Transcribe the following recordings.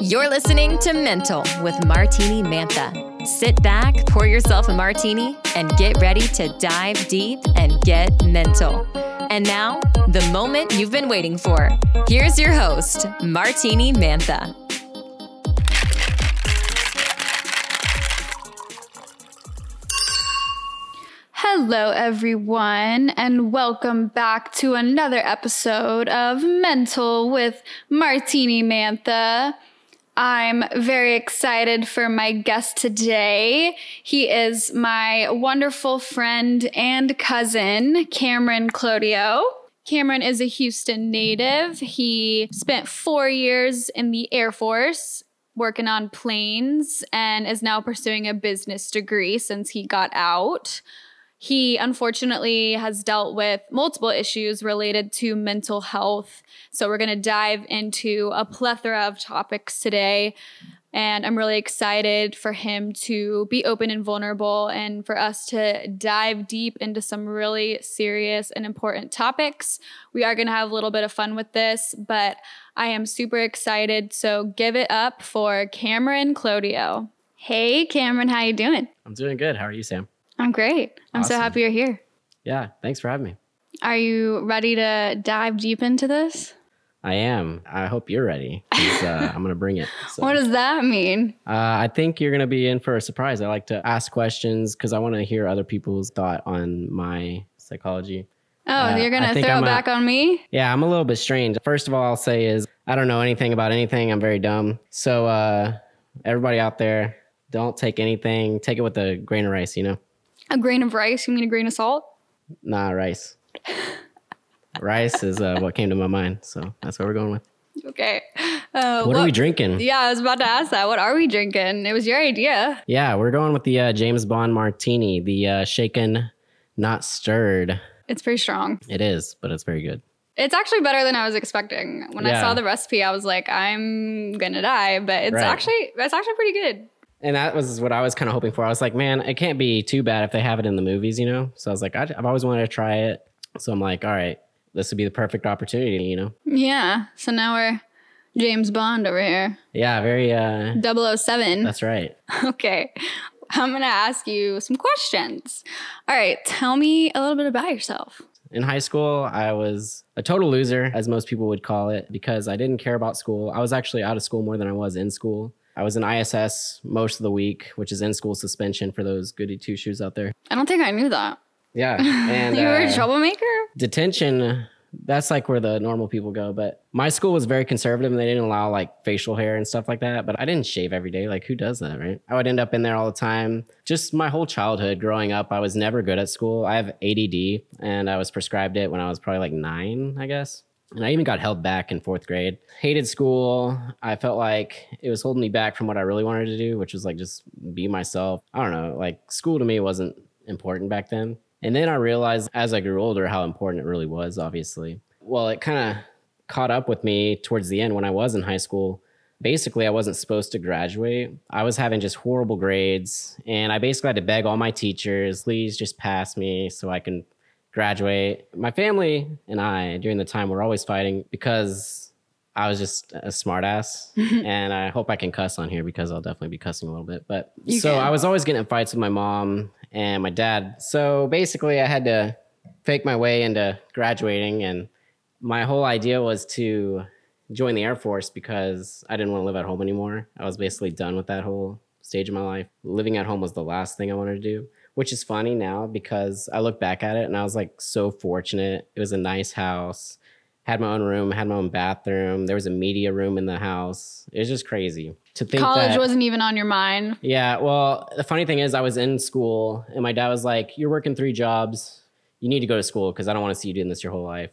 You're listening to Mental with Martini Mantha. Sit back, pour yourself a martini, and get ready to dive deep and get mental. And now, the moment you've been waiting for. Here's your host, Martini Mantha. Hello, everyone, and welcome back to another episode of Mental with Martini Mantha. I'm very excited for my guest today. He is my wonderful friend and cousin, Cameron Clotiaux. Cameron is a Houston native. He spent four years in the Air Force working on planes and is now pursuing a business degree since he got out. He unfortunately has dealt with multiple issues related to mental health. So, we're going to dive into a plethora of topics today. And I'm really excited for him to be open and vulnerable and for us to dive deep into some really serious and important topics. We are going to have a little bit of fun with this, but I am super excited. So give it up for Cameron Clotiaux. Hey Cameron, how you doing? I'm doing good. How are you, Sam? I'm great. I'm so happy you're here. Yeah, thanks for having me. Are you ready to dive deep into this? I am. I hope you're ready. Uh, I'm gonna bring it. So, What does that mean? uh, I think you're gonna be in for a surprise. I like to ask questions because I want to hear other people's thought on my psychology. Oh, Uh, you're gonna throw I'm a- back on me? Yeah, I'm a little bit strange. First of all, I'll say is I don't know anything about anything. I'm very dumb. So uh, everybody out there, don't take anything. Take it with a grain of rice. You know, A grain of rice? You mean a grain of salt? nah, rice. rice is uh, what came to my mind. So that's what we're going with. Okay. Uh, What, are we drinking? Yeah, I was about to ask that. What are we drinking? It was your idea. Yeah, we're going with the uh, James Bond Martini, the uh, shaken, not stirred. It's pretty strong. It is, but it's very good. It's actually better than I was expecting. When I saw the recipe, I was like, I'm gonna die, but it's Right. actually it's actually pretty good. And that was what I was kind of hoping for. I was like, man, it can't be too bad if they have it in the movies, you know? So I was like, I, I've always wanted to try it. So I'm like, all right, this would be the perfect opportunity, you know? Yeah. So now we're James Bond over here. Yeah, very, uh, 007. that's right. Okay. I'm gonna ask you some questions. All right, tell me a little bit about yourself. In high school, I was a total loser, as most people would call it, because I didn't care about school. I was actually out of school more than I was in school. I was in ISS most of the week, which is in school suspension for those goody two shoes out there. I don't think I knew that. Yeah. And you were a uh, troublemaker? detention, that's like where the normal people go. But my school was very conservative and they didn't allow like facial hair and stuff like that. But I didn't shave every day. Like, who does that, right? I would end up in there all the time. Just my whole childhood growing up, I was never good at school. I have ADD and I was prescribed it when I was probably like nine, I guess. And I even got held back in fourth grade. Hated school. I felt like it was holding me back from what I really wanted to do, which was like just be myself. I don't know. Like school to me wasn't important back then. And then I realized as I grew older how important it really was, obviously. Well, it kind of caught up with me towards the end when I was in high school. Basically, I wasn't supposed to graduate. I was having just horrible grades. And I basically had to beg all my teachers, please just pass me so I can graduate. My family and I, during the time, were always fighting because I was just a smartass. and I hope I can cuss on here because I'll definitely be cussing a little bit. But You so can. I was always getting in fights with my mom and my dad. So basically, I had to fake my way into graduating. And my whole idea was to join the Air Force because I didn't want to live at home anymore. I was basically done with that whole stage of my life. Living at home was the last thing I wanted to do, which is funny now because I look back at it and I was like so fortunate. It was a nice house, had my own room, had my own bathroom. There was a media room in the house. It was just crazy to think College that, wasn't even on your mind. yeah, well, the funny thing is, I was in school, and my dad was like, "You're working three jobs. You need to go to school because I don't want to see you doing this your whole life."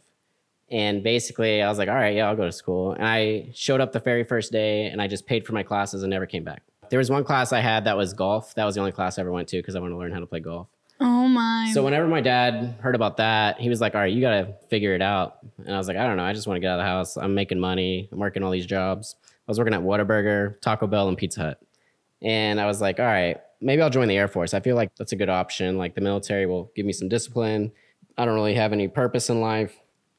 And basically, I was like, "All right, yeah, I'll go to school." And I showed up the very first day, and I just paid for my classes and never came back. There was one class I had that was golf. That was the only class I ever went to because I wanted to learn how to play golf. Oh my. So whenever my dad heard about that, he was like, "All right, you got to figure it out." And I was like, "I don't know. I just want to get out of the house. I'm making money. I'm working all these jobs. I was working at Whataburger, Taco Bell, and Pizza Hut." And I was like, "All right, maybe I'll join the Air Force. I feel like that's a good option. Like the military will give me some discipline. I don't really have any purpose in life,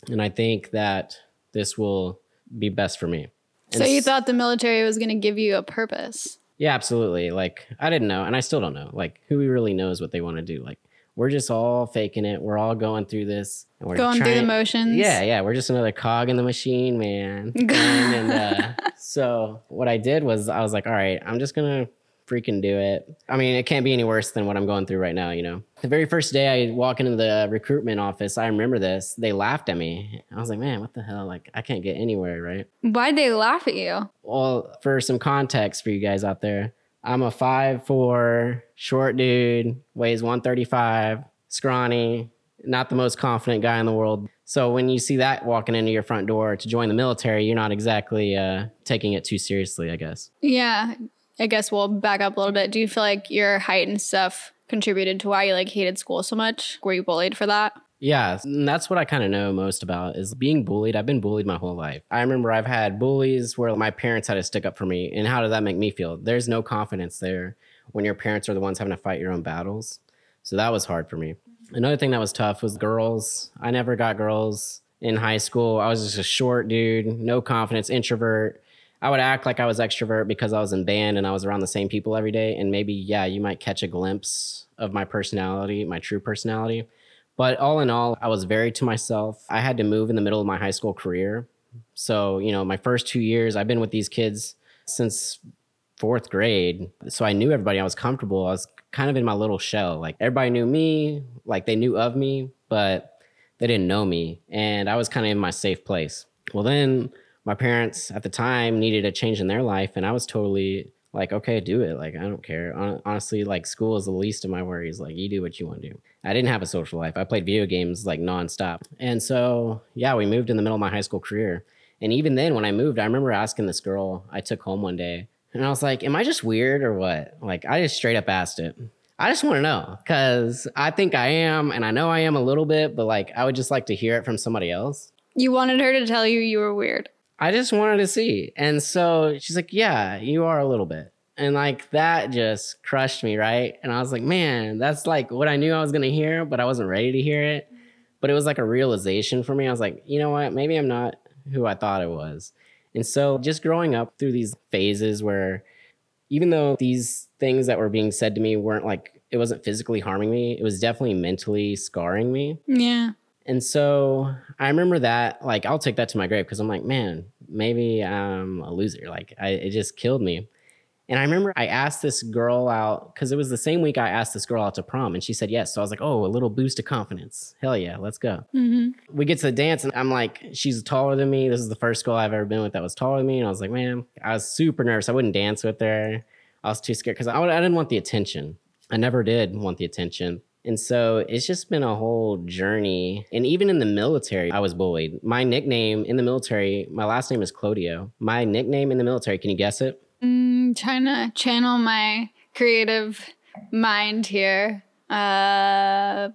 and I think that this will be best for me." So you thought the military was going to give you a purpose? Yeah, absolutely. Like I didn't know, and I still don't know. Like who really knows what they want to do? Like we're just all faking it. We're all going through this, and we're Going through the trying- motions. Yeah, yeah. We're just another cog in the machine, man. and and uh, so what I did was I was like, all right, I'm just gonna freaking do it. I mean, it can't be any worse than what I'm going through right now, you know. The very first day I walk into the recruitment office, I remember this. They laughed at me. I was like, man, what the hell? Like I can't get anywhere, right? Why'd they laugh at you? Well, for some context for you guys out there, I'm a five four short dude, weighs 135, scrawny, not the most confident guy in the world. So when you see that walking into your front door to join the military, you're not exactly uh, taking it too seriously, I guess. Yeah. I guess we'll back up a little bit. Do you feel like your height and stuff contributed to why you like hated school so much? Were you bullied for that? Yeah, that's what I kind of know most about is being bullied. I've been bullied my whole life. I remember I've had bullies where my parents had to stick up for me. And how did that make me feel? There's no confidence there when your parents are the ones having to fight your own battles. So that was hard for me. Another thing that was tough was girls. I never got girls in high school. I was just a short dude, no confidence, introvert. I would act like I was extrovert because I was in band and I was around the same people every day. And maybe, yeah, you might catch a glimpse of my personality, my true personality. But all in all, I was very to myself. I had to move in the middle of my high school career. So, you know, my first two years, I've been with these kids since fourth grade. So I knew everybody. I was comfortable. I was kind of in my little shell. Like everybody knew me, like they knew of me, but they didn't know me. And I was kind of in my safe place. Well, then my parents at the time needed a change in their life. And I was totally like, okay, do it. Like, I don't care. Honestly, like, school is the least of my worries. Like, you do what you want to do. I didn't have a social life. I played video games like nonstop. And so, yeah, we moved in the middle of my high school career. And even then, when I moved, I remember asking this girl I took home one day, and I was like, Am I just weird or what? Like, I just straight up asked it. I just want to know because I think I am, and I know I am a little bit, but like, I would just like to hear it from somebody else. You wanted her to tell you you were weird. I just wanted to see. And so she's like, Yeah, you are a little bit. And like that just crushed me, right? And I was like, Man, that's like what I knew I was going to hear, but I wasn't ready to hear it. But it was like a realization for me. I was like, You know what? Maybe I'm not who I thought I was. And so just growing up through these phases where even though these things that were being said to me weren't like, it wasn't physically harming me, it was definitely mentally scarring me. Yeah. And so I remember that, like, I'll take that to my grave because I'm like, man, maybe I'm a loser. Like, I, it just killed me. And I remember I asked this girl out because it was the same week I asked this girl out to prom and she said yes. So I was like, oh, a little boost of confidence. Hell yeah, let's go. hmm We get to the dance and I'm like, she's taller than me. This is the first girl I've ever been with that was taller than me. And I was like, man, I was super nervous. I wouldn't dance with her. I was too scared because I, I didn't want the attention. I never did want the attention. And so it's just been a whole journey. And even in the military, I was bullied. My nickname in the military, my last name is Clotiaux. My nickname in the military, can you guess it? Mm, trying to channel my creative mind here. Uh,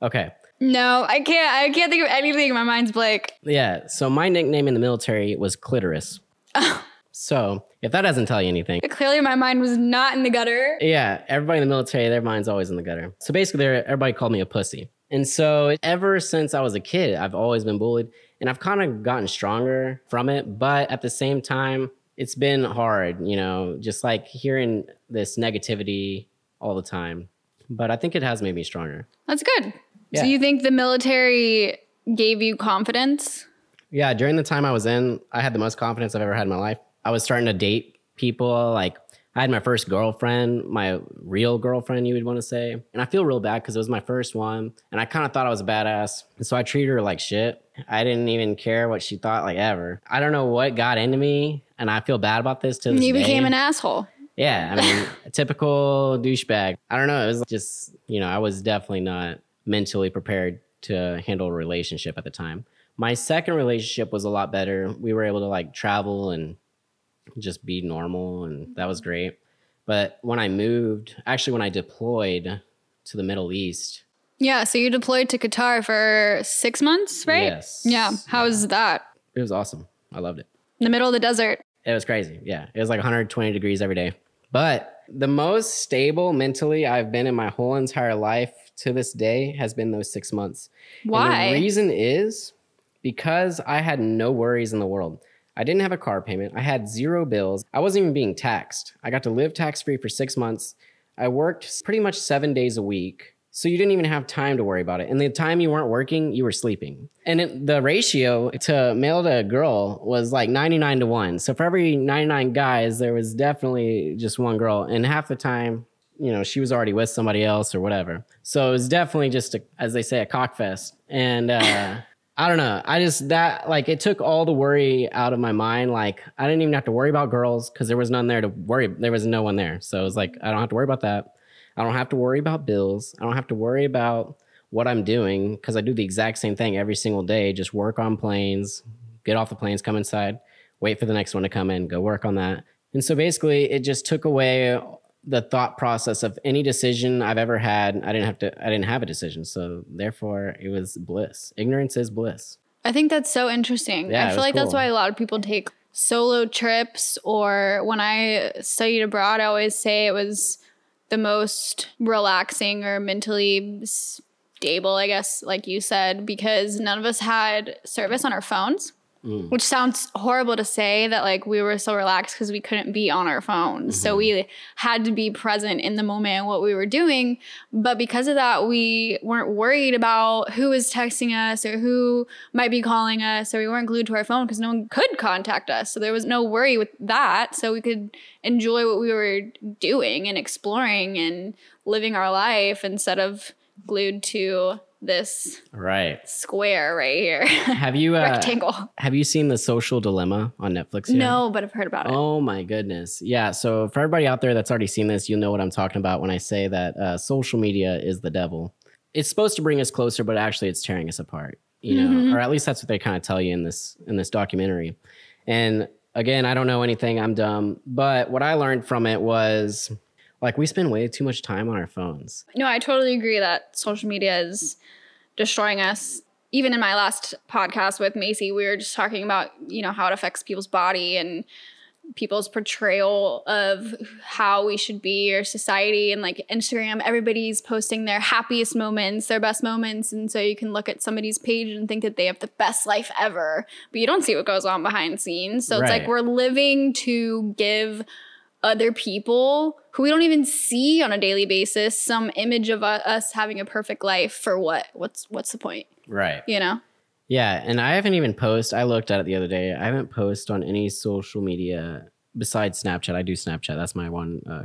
Okay. no, I can't. I can't think of anything. My mind's blank. Yeah. So my nickname in the military was Clitoris. so if that doesn't tell you anything, Clearly, my mind was not in the gutter. Yeah, everybody in the military, their mind's always in the gutter. So basically, everybody called me a pussy. And so ever since I was a kid, I've always been bullied. And I've kind of gotten stronger from it. But at the same time, it's been hard, you know, just like hearing this negativity all the time. But I think it has made me stronger. That's good. Yeah. So you think the military gave you confidence? Yeah, during the time I was in, I had the most confidence I've ever had in my life. I was starting to date people. Like, I had my first girlfriend, my real girlfriend, you would want to say. And I feel real bad because it was my first one. And I kind of thought I was a badass. And so I treated her like shit. I didn't even care what she thought, like, ever. I don't know what got into me. And I feel bad about this to this You day. became an asshole. Yeah, I mean, a typical douchebag. I don't know. It was just, you know, I was definitely not mentally prepared to handle a relationship at the time. My second relationship was a lot better. We were able to like travel and just be normal, and that was great. But when I moved, actually, when I deployed to the Middle East, Yeah. So you deployed to Qatar for six months, right? Yes. Yeah. How was that? it was awesome. I loved it. In the middle of the desert. It was crazy. Yeah. It was like 120 degrees every day. But the most stable mentally I've been in my whole entire life to this day has been those six months. And Why? the reason is because I had no worries in the world. I didn't have a car payment. I had zero bills. I wasn't even being taxed. I got to live tax free for six months. I worked pretty much seven days a week. So you didn't even have time to worry about it. And the time you weren't working, you were sleeping. And it, the ratio to male to girl was like 99 to 1. So for every 99 guys, there was definitely just one girl. And half the time, you know, she was already with somebody else or whatever. So it was definitely just, a, as they say, a cockfest. And uh, I don't know. I just, that, like, it took all the worry out of my mind. Like, I didn't even have to worry about girls because there was none there to worry. There was no one there. So it was like, I don't have to worry about that. I don't have to worry about bills. I don't have to worry about what I'm doing because I do the exact same thing every single day. Just work on planes, get off the planes, come inside, wait for the next one to come in, go work on that. And so basically, it just took away the thought process of any decision I've ever had. I didn't have to, I didn't have a decision. So therefore, it was bliss. Ignorance is bliss. I think that's so interesting. Yeah, I feel like that's why a lot of people take solo trips, or when I studied abroad, I always say it was the most relaxing or mentally stable, I guess, like you said, because none of us had service on our phones. Mm. Which sounds horrible to say that like we were so relaxed because we couldn't be on our phones. So we had to be present in the moment and what we were doing. But because of that, we weren't worried about who was texting us or who might be calling us, or we weren't glued to our phone because no one could contact us. So there was no worry with that. So we could enjoy what we were doing and exploring and living our life instead of glued to this Right. square right here, Have you, uh, rectangle. have you seen The Social Dilemma on Netflix yet? No, but I've heard about it. Oh my goodness. Yeah. So for everybody out there that's already seen this, you'll know what I'm talking about when I say that uh, social media is the devil. It's supposed to bring us closer, but actually it's tearing us apart. You know, Mhm. or at least that's what they kind of tell you in this in this documentary. And again, I don't know anything. I'm dumb. But what I learned from it was like we spend way too much time on our phones. No, I totally agree that social media is destroying us. Even in my last podcast with Macy, we were just talking about, you know, how it affects people's body and people's portrayal of how we should be or society and like Instagram everybody's posting their happiest moments, their best moments and so you can look at somebody's page and think that they have the best life ever, but you don't see what goes on behind scenes. So it's like we're living to give other people who we don't even see on a daily basis some image of us having a perfect life for what what's what's the point Right. you know Yeah, and I haven't even post. I looked at it the other day. I haven't posted on any social media besides Snapchat. I do Snapchat. That's my one uh,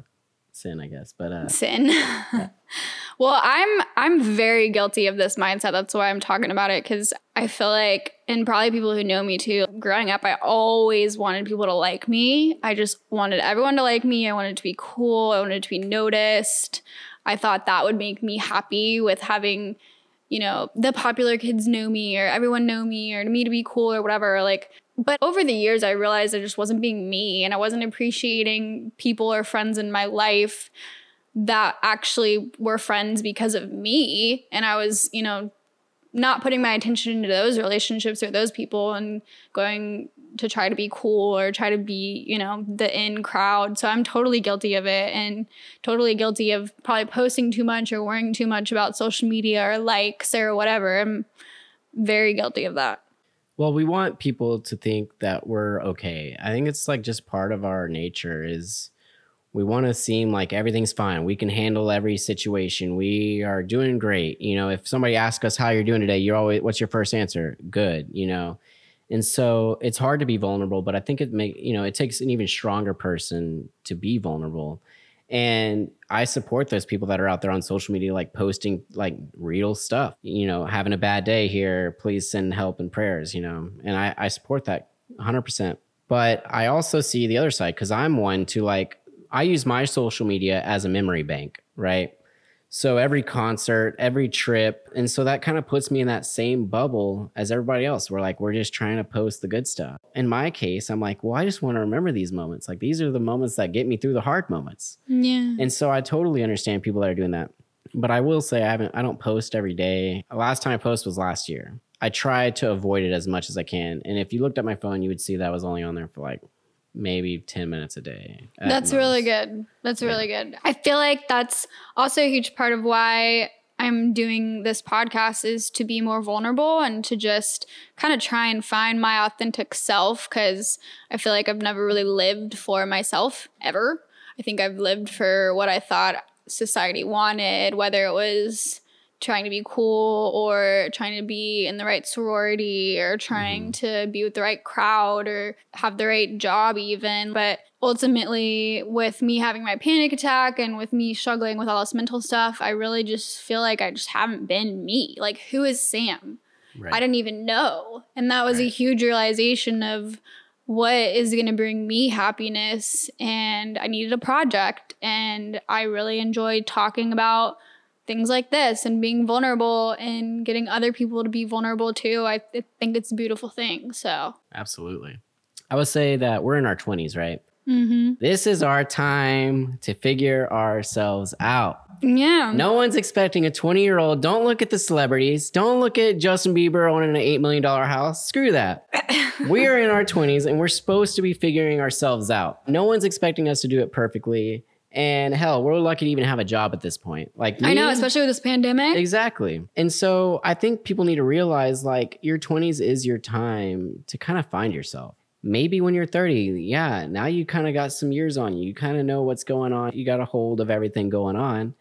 sin, I guess. But uh, sin. Well i'm i'm very guilty of this mindset. That's why i'm talking about it because i feel like and probably people who know me too growing up i always wanted people to like me. I just wanted everyone to like me. I wanted to be cool. I wanted to be noticed. I thought that would make me happy with having you know the popular kids know me or everyone know me or me to be cool or whatever. Like but over the years i realized i just wasn't being me and i wasn't appreciating people or friends in my life that actually were friends because of me. And i was you know not putting my attention into those relationships or those people and going to try to be cool or try to be you know the in crowd. So i'm totally guilty of it and totally guilty of probably posting too much or worrying too much about social media or likes or whatever. I'm very guilty of that well, we want people to think that we're okay. I think it's like just part of our nature is we want to seem like everything's fine. We can handle every situation. We are doing great. You know, if somebody asks us how you're doing today, you're always what's your first answer? Good, you know. And so it's hard to be vulnerable, but I think it make you know, it takes an even stronger person to be vulnerable. And I support those people that are out there on social media, like posting like real stuff, you know, having a bad day here, please send help and prayers, you know, and I, I support that 100%. But I also see the other side because I'm one to like, I use my social media as a memory bank, right? So every concert, every trip. And so that kind of puts me in that same bubble as everybody else. We're like, we're just trying to post the good stuff. In my case, I'm like, well, I just want to remember these moments. Like these are the moments that get me through the hard moments. yeah And so I totally understand people that are doing that. But I will say I haven't I don't post every day. The last time I post was last year. I try to avoid it as much as I can. And if you looked at my phone, you would see that I was only on there for like maybe 10 minutes a day. at That's really good. That's really good. I feel like that's also a huge part of why I'm doing this podcast is to be more vulnerable and to just kind of try and find my authentic self because I feel like I've never really lived for myself ever. I think I've lived for what I thought society wanted, whether it was trying to be cool or trying to be in the right sorority or trying mm-hmm. to be with the right crowd or have the right job even but ultimately with me having my panic attack and with me struggling with all this mental stuff i really just feel like i just haven't been me like who is sam right. i didn't even know and that was right. a huge realization of what is going to bring me happiness and i needed a project and i really enjoyed talking about things like this and being vulnerable and getting other people to be vulnerable too. I th- think it's a beautiful thing. So, absolutely. I would say that we're in our 20s, right? Mm-hmm. This is our time to figure ourselves out. Yeah. No one's expecting a 20 year old. Don't look at the celebrities. Don't look at Justin Bieber owning an $8 million house. Screw that. we are in our 20s and we're supposed to be figuring ourselves out. No one's expecting us to do it perfectly. And hell, we're lucky to even have a job at this point. Like me, I know, especially with this pandemic. Exactly. And so I think people need to realize like your 20s is your time to kind of find yourself. Maybe when you're 30, yeah, now you kind of got some years on you. You kind of know what's going on. You got a hold of everything going on.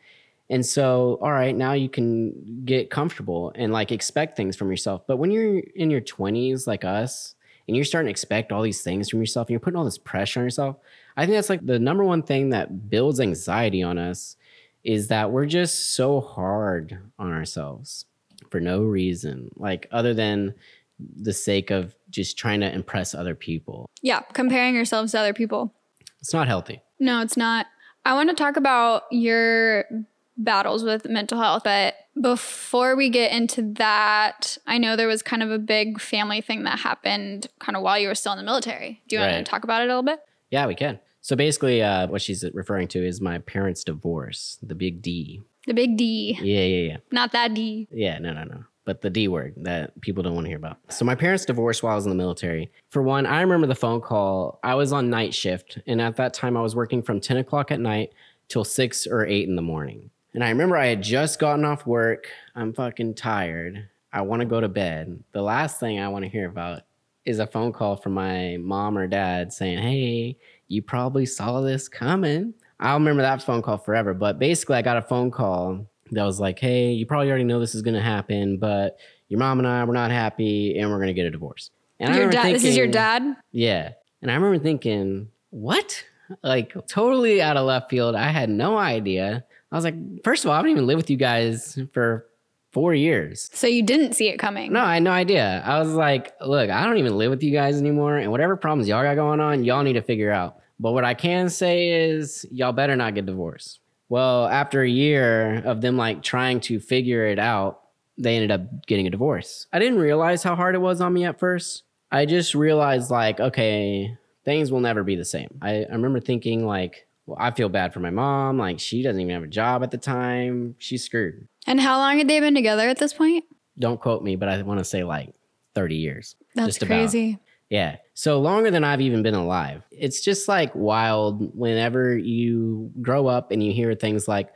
And so, all right, now you can get comfortable and like expect things from yourself. But when you're in your 20s, like us, and you're starting to expect all these things from yourself and you're putting all this pressure on yourself, I think that's like the number one thing that builds anxiety on us is that we're just so hard on ourselves for no reason, like other than the sake of just trying to impress other people. Yeah, comparing yourselves to other people. It's not healthy. No, it's not. I want to talk about your battles with mental health, but before we get into that, I know there was kind of a big family thing that happened kind of while you were still in the military. Do you right. want to talk about it a little bit? Yeah, we can. So basically, uh, what she's referring to is my parents' divorce, the big D. The big D. Yeah, yeah, yeah. Not that D. Yeah, no, no, no. But the D word that people don't want to hear about. So my parents divorced while I was in the military. For one, I remember the phone call. I was on night shift, and at that time, I was working from 10 o'clock at night till six or eight in the morning. And I remember I had just gotten off work. I'm fucking tired. I want to go to bed. The last thing I want to hear about is a phone call from my mom or dad saying, Hey, you probably saw this coming. I'll remember that phone call forever. But basically, I got a phone call that was like, hey, you probably already know this is going to happen, but your mom and I were not happy and we're going to get a divorce. And your dad, thinking, this is your dad? Yeah. And I remember thinking, what? Like totally out of left field. I had no idea. I was like, first of all, I haven't even lived with you guys for four years. So you didn't see it coming? No, I had no idea. I was like, look, I don't even live with you guys anymore. And whatever problems y'all got going on, y'all need to figure out. But what I can say is, y'all better not get divorced. Well, after a year of them like trying to figure it out, they ended up getting a divorce. I didn't realize how hard it was on me at first. I just realized, like, okay, things will never be the same. I, I remember thinking, like, well, I feel bad for my mom. Like, she doesn't even have a job at the time. She's screwed. And how long had they been together at this point? Don't quote me, but I want to say like 30 years. That's crazy. About. Yeah. So longer than I've even been alive. It's just like wild whenever you grow up and you hear things like,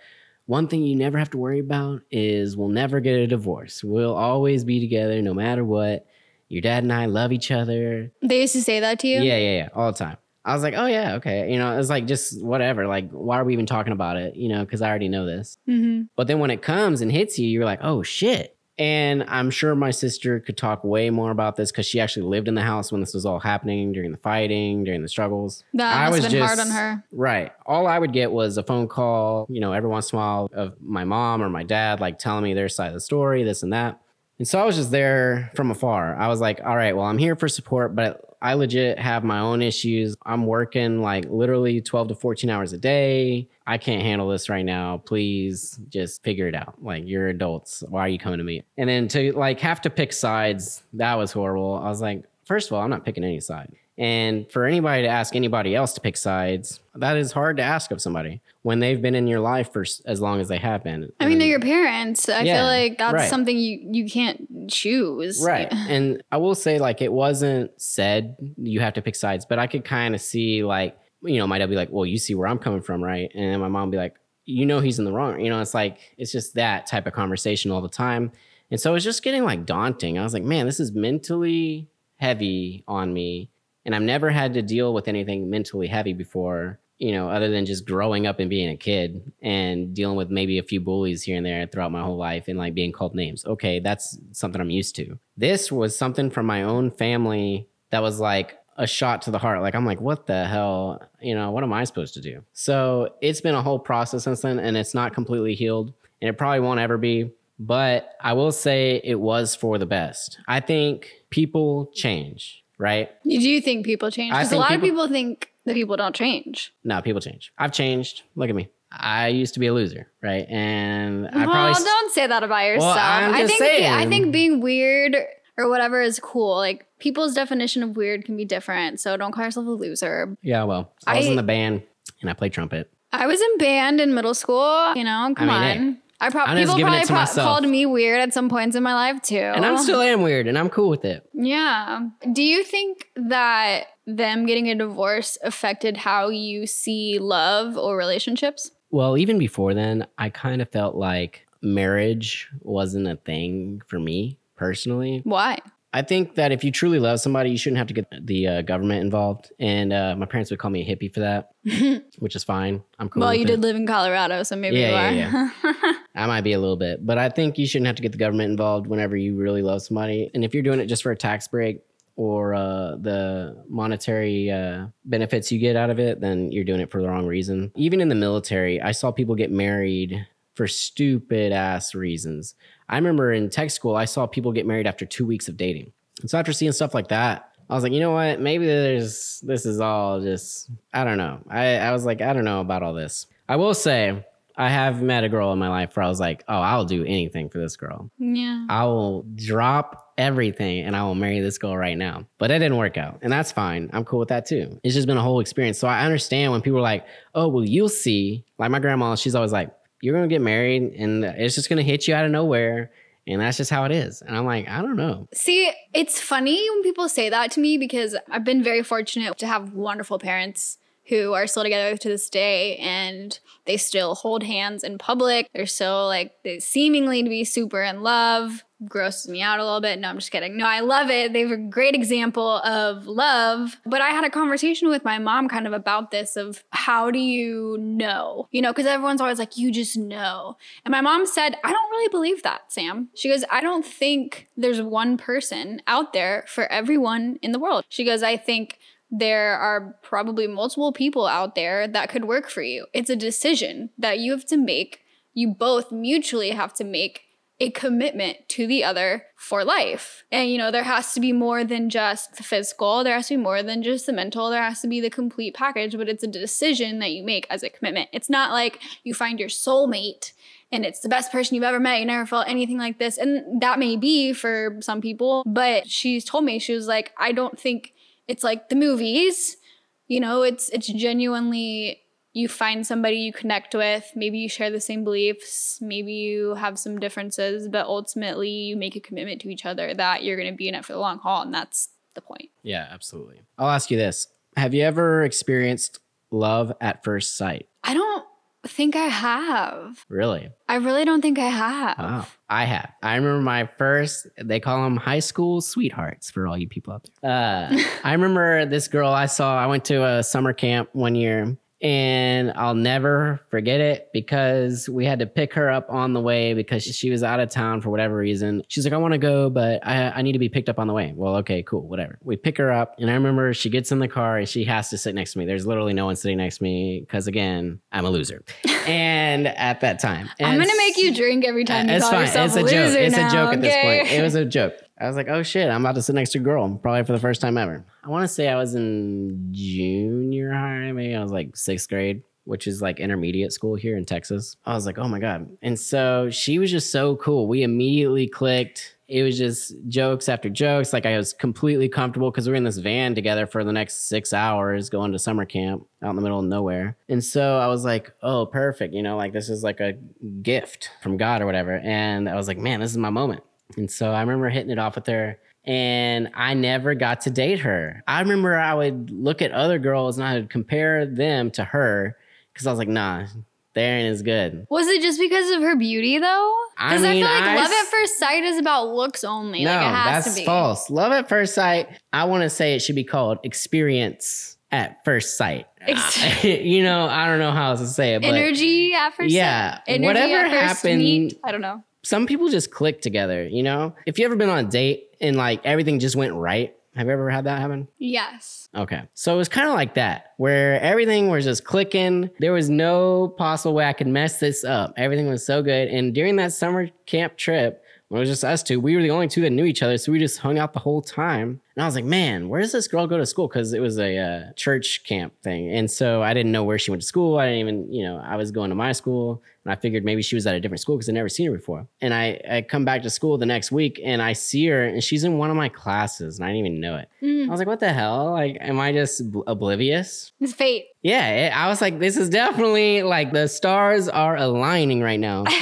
one thing you never have to worry about is we'll never get a divorce. We'll always be together no matter what. Your dad and I love each other. They used to say that to you? Yeah, yeah, yeah. All the time. I was like, oh yeah, okay. You know, it's like just whatever. Like, why are we even talking about it? You know, because I already know this. Mm-hmm. But then when it comes and hits you, you're like, oh shit. And I'm sure my sister could talk way more about this because she actually lived in the house when this was all happening during the fighting, during the struggles. That I was been just, hard on her. Right. All I would get was a phone call, you know, every once in a while of my mom or my dad, like telling me their side of the story, this and that. And so I was just there from afar. I was like, all right, well, I'm here for support, but I legit have my own issues. I'm working like literally 12 to 14 hours a day. I can't handle this right now. Please just figure it out. Like you're adults. Why are you coming to me? And then to like have to pick sides, that was horrible. I was like, first of all, I'm not picking any side. And for anybody to ask anybody else to pick sides, that is hard to ask of somebody when they've been in your life for as long as they have been. I mean, they're your parents. I yeah, feel like that's right. something you you can't choose. Right. and I will say like it wasn't said you have to pick sides, but I could kind of see like, you know, my dad be like, "Well, you see where I'm coming from, right?" And my mom be like, you know he's in the wrong. You know, it's like it's just that type of conversation all the time. And so it's just getting like daunting. I was like, man, this is mentally heavy on me. And I've never had to deal with anything mentally heavy before, you know, other than just growing up and being a kid and dealing with maybe a few bullies here and there throughout my whole life and like being called names. Okay, that's something I'm used to. This was something from my own family that was like a shot to the heart. Like, I'm like, what the hell? You know, what am I supposed to do? So it's been a whole process since then, and it's not completely healed, and it probably won't ever be. But I will say it was for the best. I think people change, right? You Do you think people change? Because a lot of people- people think that people don't change. No, people change. I've changed. Look at me. I used to be a loser, right? And I well, probably s- don't say that about yourself. I'm I think I think being weird or whatever is cool. Like people's definition of weird can be different. So don't call yourself a loser. yeah. Well, I was I- in the band and I played trumpet. I was in band in middle school. You know, come I mean, on. I I'm probably people probably pro- called me weird at some points in my life too. And I'm still am weird and I'm cool with it. Yeah. Do you think that them getting a divorce affected how you see love or relationships? Well, even before then, I kind of felt like marriage wasn't a thing for me personally. Why? I think that if you truly love somebody, you shouldn't have to get the uh, government involved. And uh, my parents would call me a hippie for that, which is fine. I'm cool. With it. Well, you it. did live in Colorado, so maybe Yeah, you yeah, are. I might be a little bit, but I think you shouldn't have to get the government involved whenever you really love somebody. And if you're doing it just for a tax break or uh, the monetary uh, benefits you get out of it, then you're doing it for the wrong reason. Even in the military, I saw people get married for stupid ass reasons. I remember in tech school, I saw people get married after two weeks of dating. And so after seeing stuff like that, I was like, you know what? Maybe there's this is all just I don't know. I, I was like, I don't know about all this. I will say I have met a girl in my life where I was like, oh, I'll do anything for this girl. yeah. I will drop everything and I will marry this girl right now. But it didn't work out. And that's fine. I'm cool with that too. It's just been a whole experience. So I understand when people are like, oh, well, you'll see. Like my grandma, she's always like, you're going to get married and it's just going to hit you out of nowhere. And that's just how it is. And I'm like, I don't know. See, it's funny when people say that to me because I've been very fortunate to have wonderful parents who are still together to this day and they still hold hands in public. They're still like they seemingly to be super in love. Grosses me out a little bit. No, I'm just kidding. No, I love it. They have a great example of love. But I had a conversation with my mom kind of about this of how do you know? You know, because everyone's always like, you just know. And my mom said, I don't really believe that, Sam. She goes, I don't think there's one person out there for everyone in the world. She goes, I think there are probably multiple people out there that could work for you. It's a decision that you have to make. You both mutually have to make a commitment to the other for life. And you know, there has to be more than just the physical, there has to be more than just the mental, there has to be the complete package, but it's a decision that you make as a commitment. It's not like you find your soulmate and it's the best person you've ever met. You never felt anything like this. And that may be for some people, but she's told me, she was like, I don't think it's like the movies. You know, it's it's genuinely you find somebody you connect with, maybe you share the same beliefs, maybe you have some differences, but ultimately you make a commitment to each other that you're going to be in it for the long haul and that's the point. Yeah, absolutely. I'll ask you this Have you ever experienced love at first sight? I don't think I have. Really? I really don't think I have. Wow. I have. I remember my first, they call them high school sweethearts for all you people out there. Uh, I remember this girl I saw, I went to a summer camp one year and I'll never forget it because we had to pick her up on the way because she was out of town for whatever reason. She's like, I want to go, but I, I need to be picked up on the way. Well, okay, cool, whatever. We pick her up, and I remember she gets in the car and she has to sit next to me. There's literally no one sitting next to me because, again, I'm a loser. and at that time, I'm gonna make you drink every time uh, you it's call fine. yourself It's a a joke. It's now, a joke at this point. It was a joke. I was like, oh shit, I'm about to sit next to a girl, probably for the first time ever. I want to say I was in junior high, maybe I was like sixth grade, which is like intermediate school here in Texas. I was like, oh my God. And so she was just so cool. We immediately clicked. It was just jokes after jokes. Like I was completely comfortable because we were in this van together for the next six hours going to summer camp out in the middle of nowhere. And so I was like, oh, perfect. You know, like this is like a gift from God or whatever. And I was like, man, this is my moment. And so I remember hitting it off with her. And I never got to date her. I remember I would look at other girls and I would compare them to her because I was like, nah, there ain't as good. Was it just because of her beauty though? Because I, mean, feel like I love s- at first sight is about looks only. No, like it has that's to be. false. Love at first sight. I want to say it should be called experience at first sight. Ex- you know, I don't know how else to say it, but Energy at first Yeah, sight. Energy whatever happened- meet. I don't know. Some people just click together. You know, if you ever been on a date and like everything just went right, have you ever had that happen? Yes. Okay. So it was kind of like that, where everything was just clicking. There was no possible way I could mess this up. Everything was so good. And during that summer camp trip, it was just us two, we were the only two that knew each other. So we just hung out the whole time. And I was like, man, where does this girl go to school? Because it was a uh, church camp thing. And so I didn't know where she went to school. I didn't even, you know, I was going to my school. And I figured maybe she was at a different school because I'd never seen her before. And I, I come back to school the next week and I see her and she's in one of my classes and I didn't even know it. Mm, I was like, what the hell? Like, am I just bl- oblivious? it's fate. Yeah, it- I was like, this is definitely like the stars are aligning right now.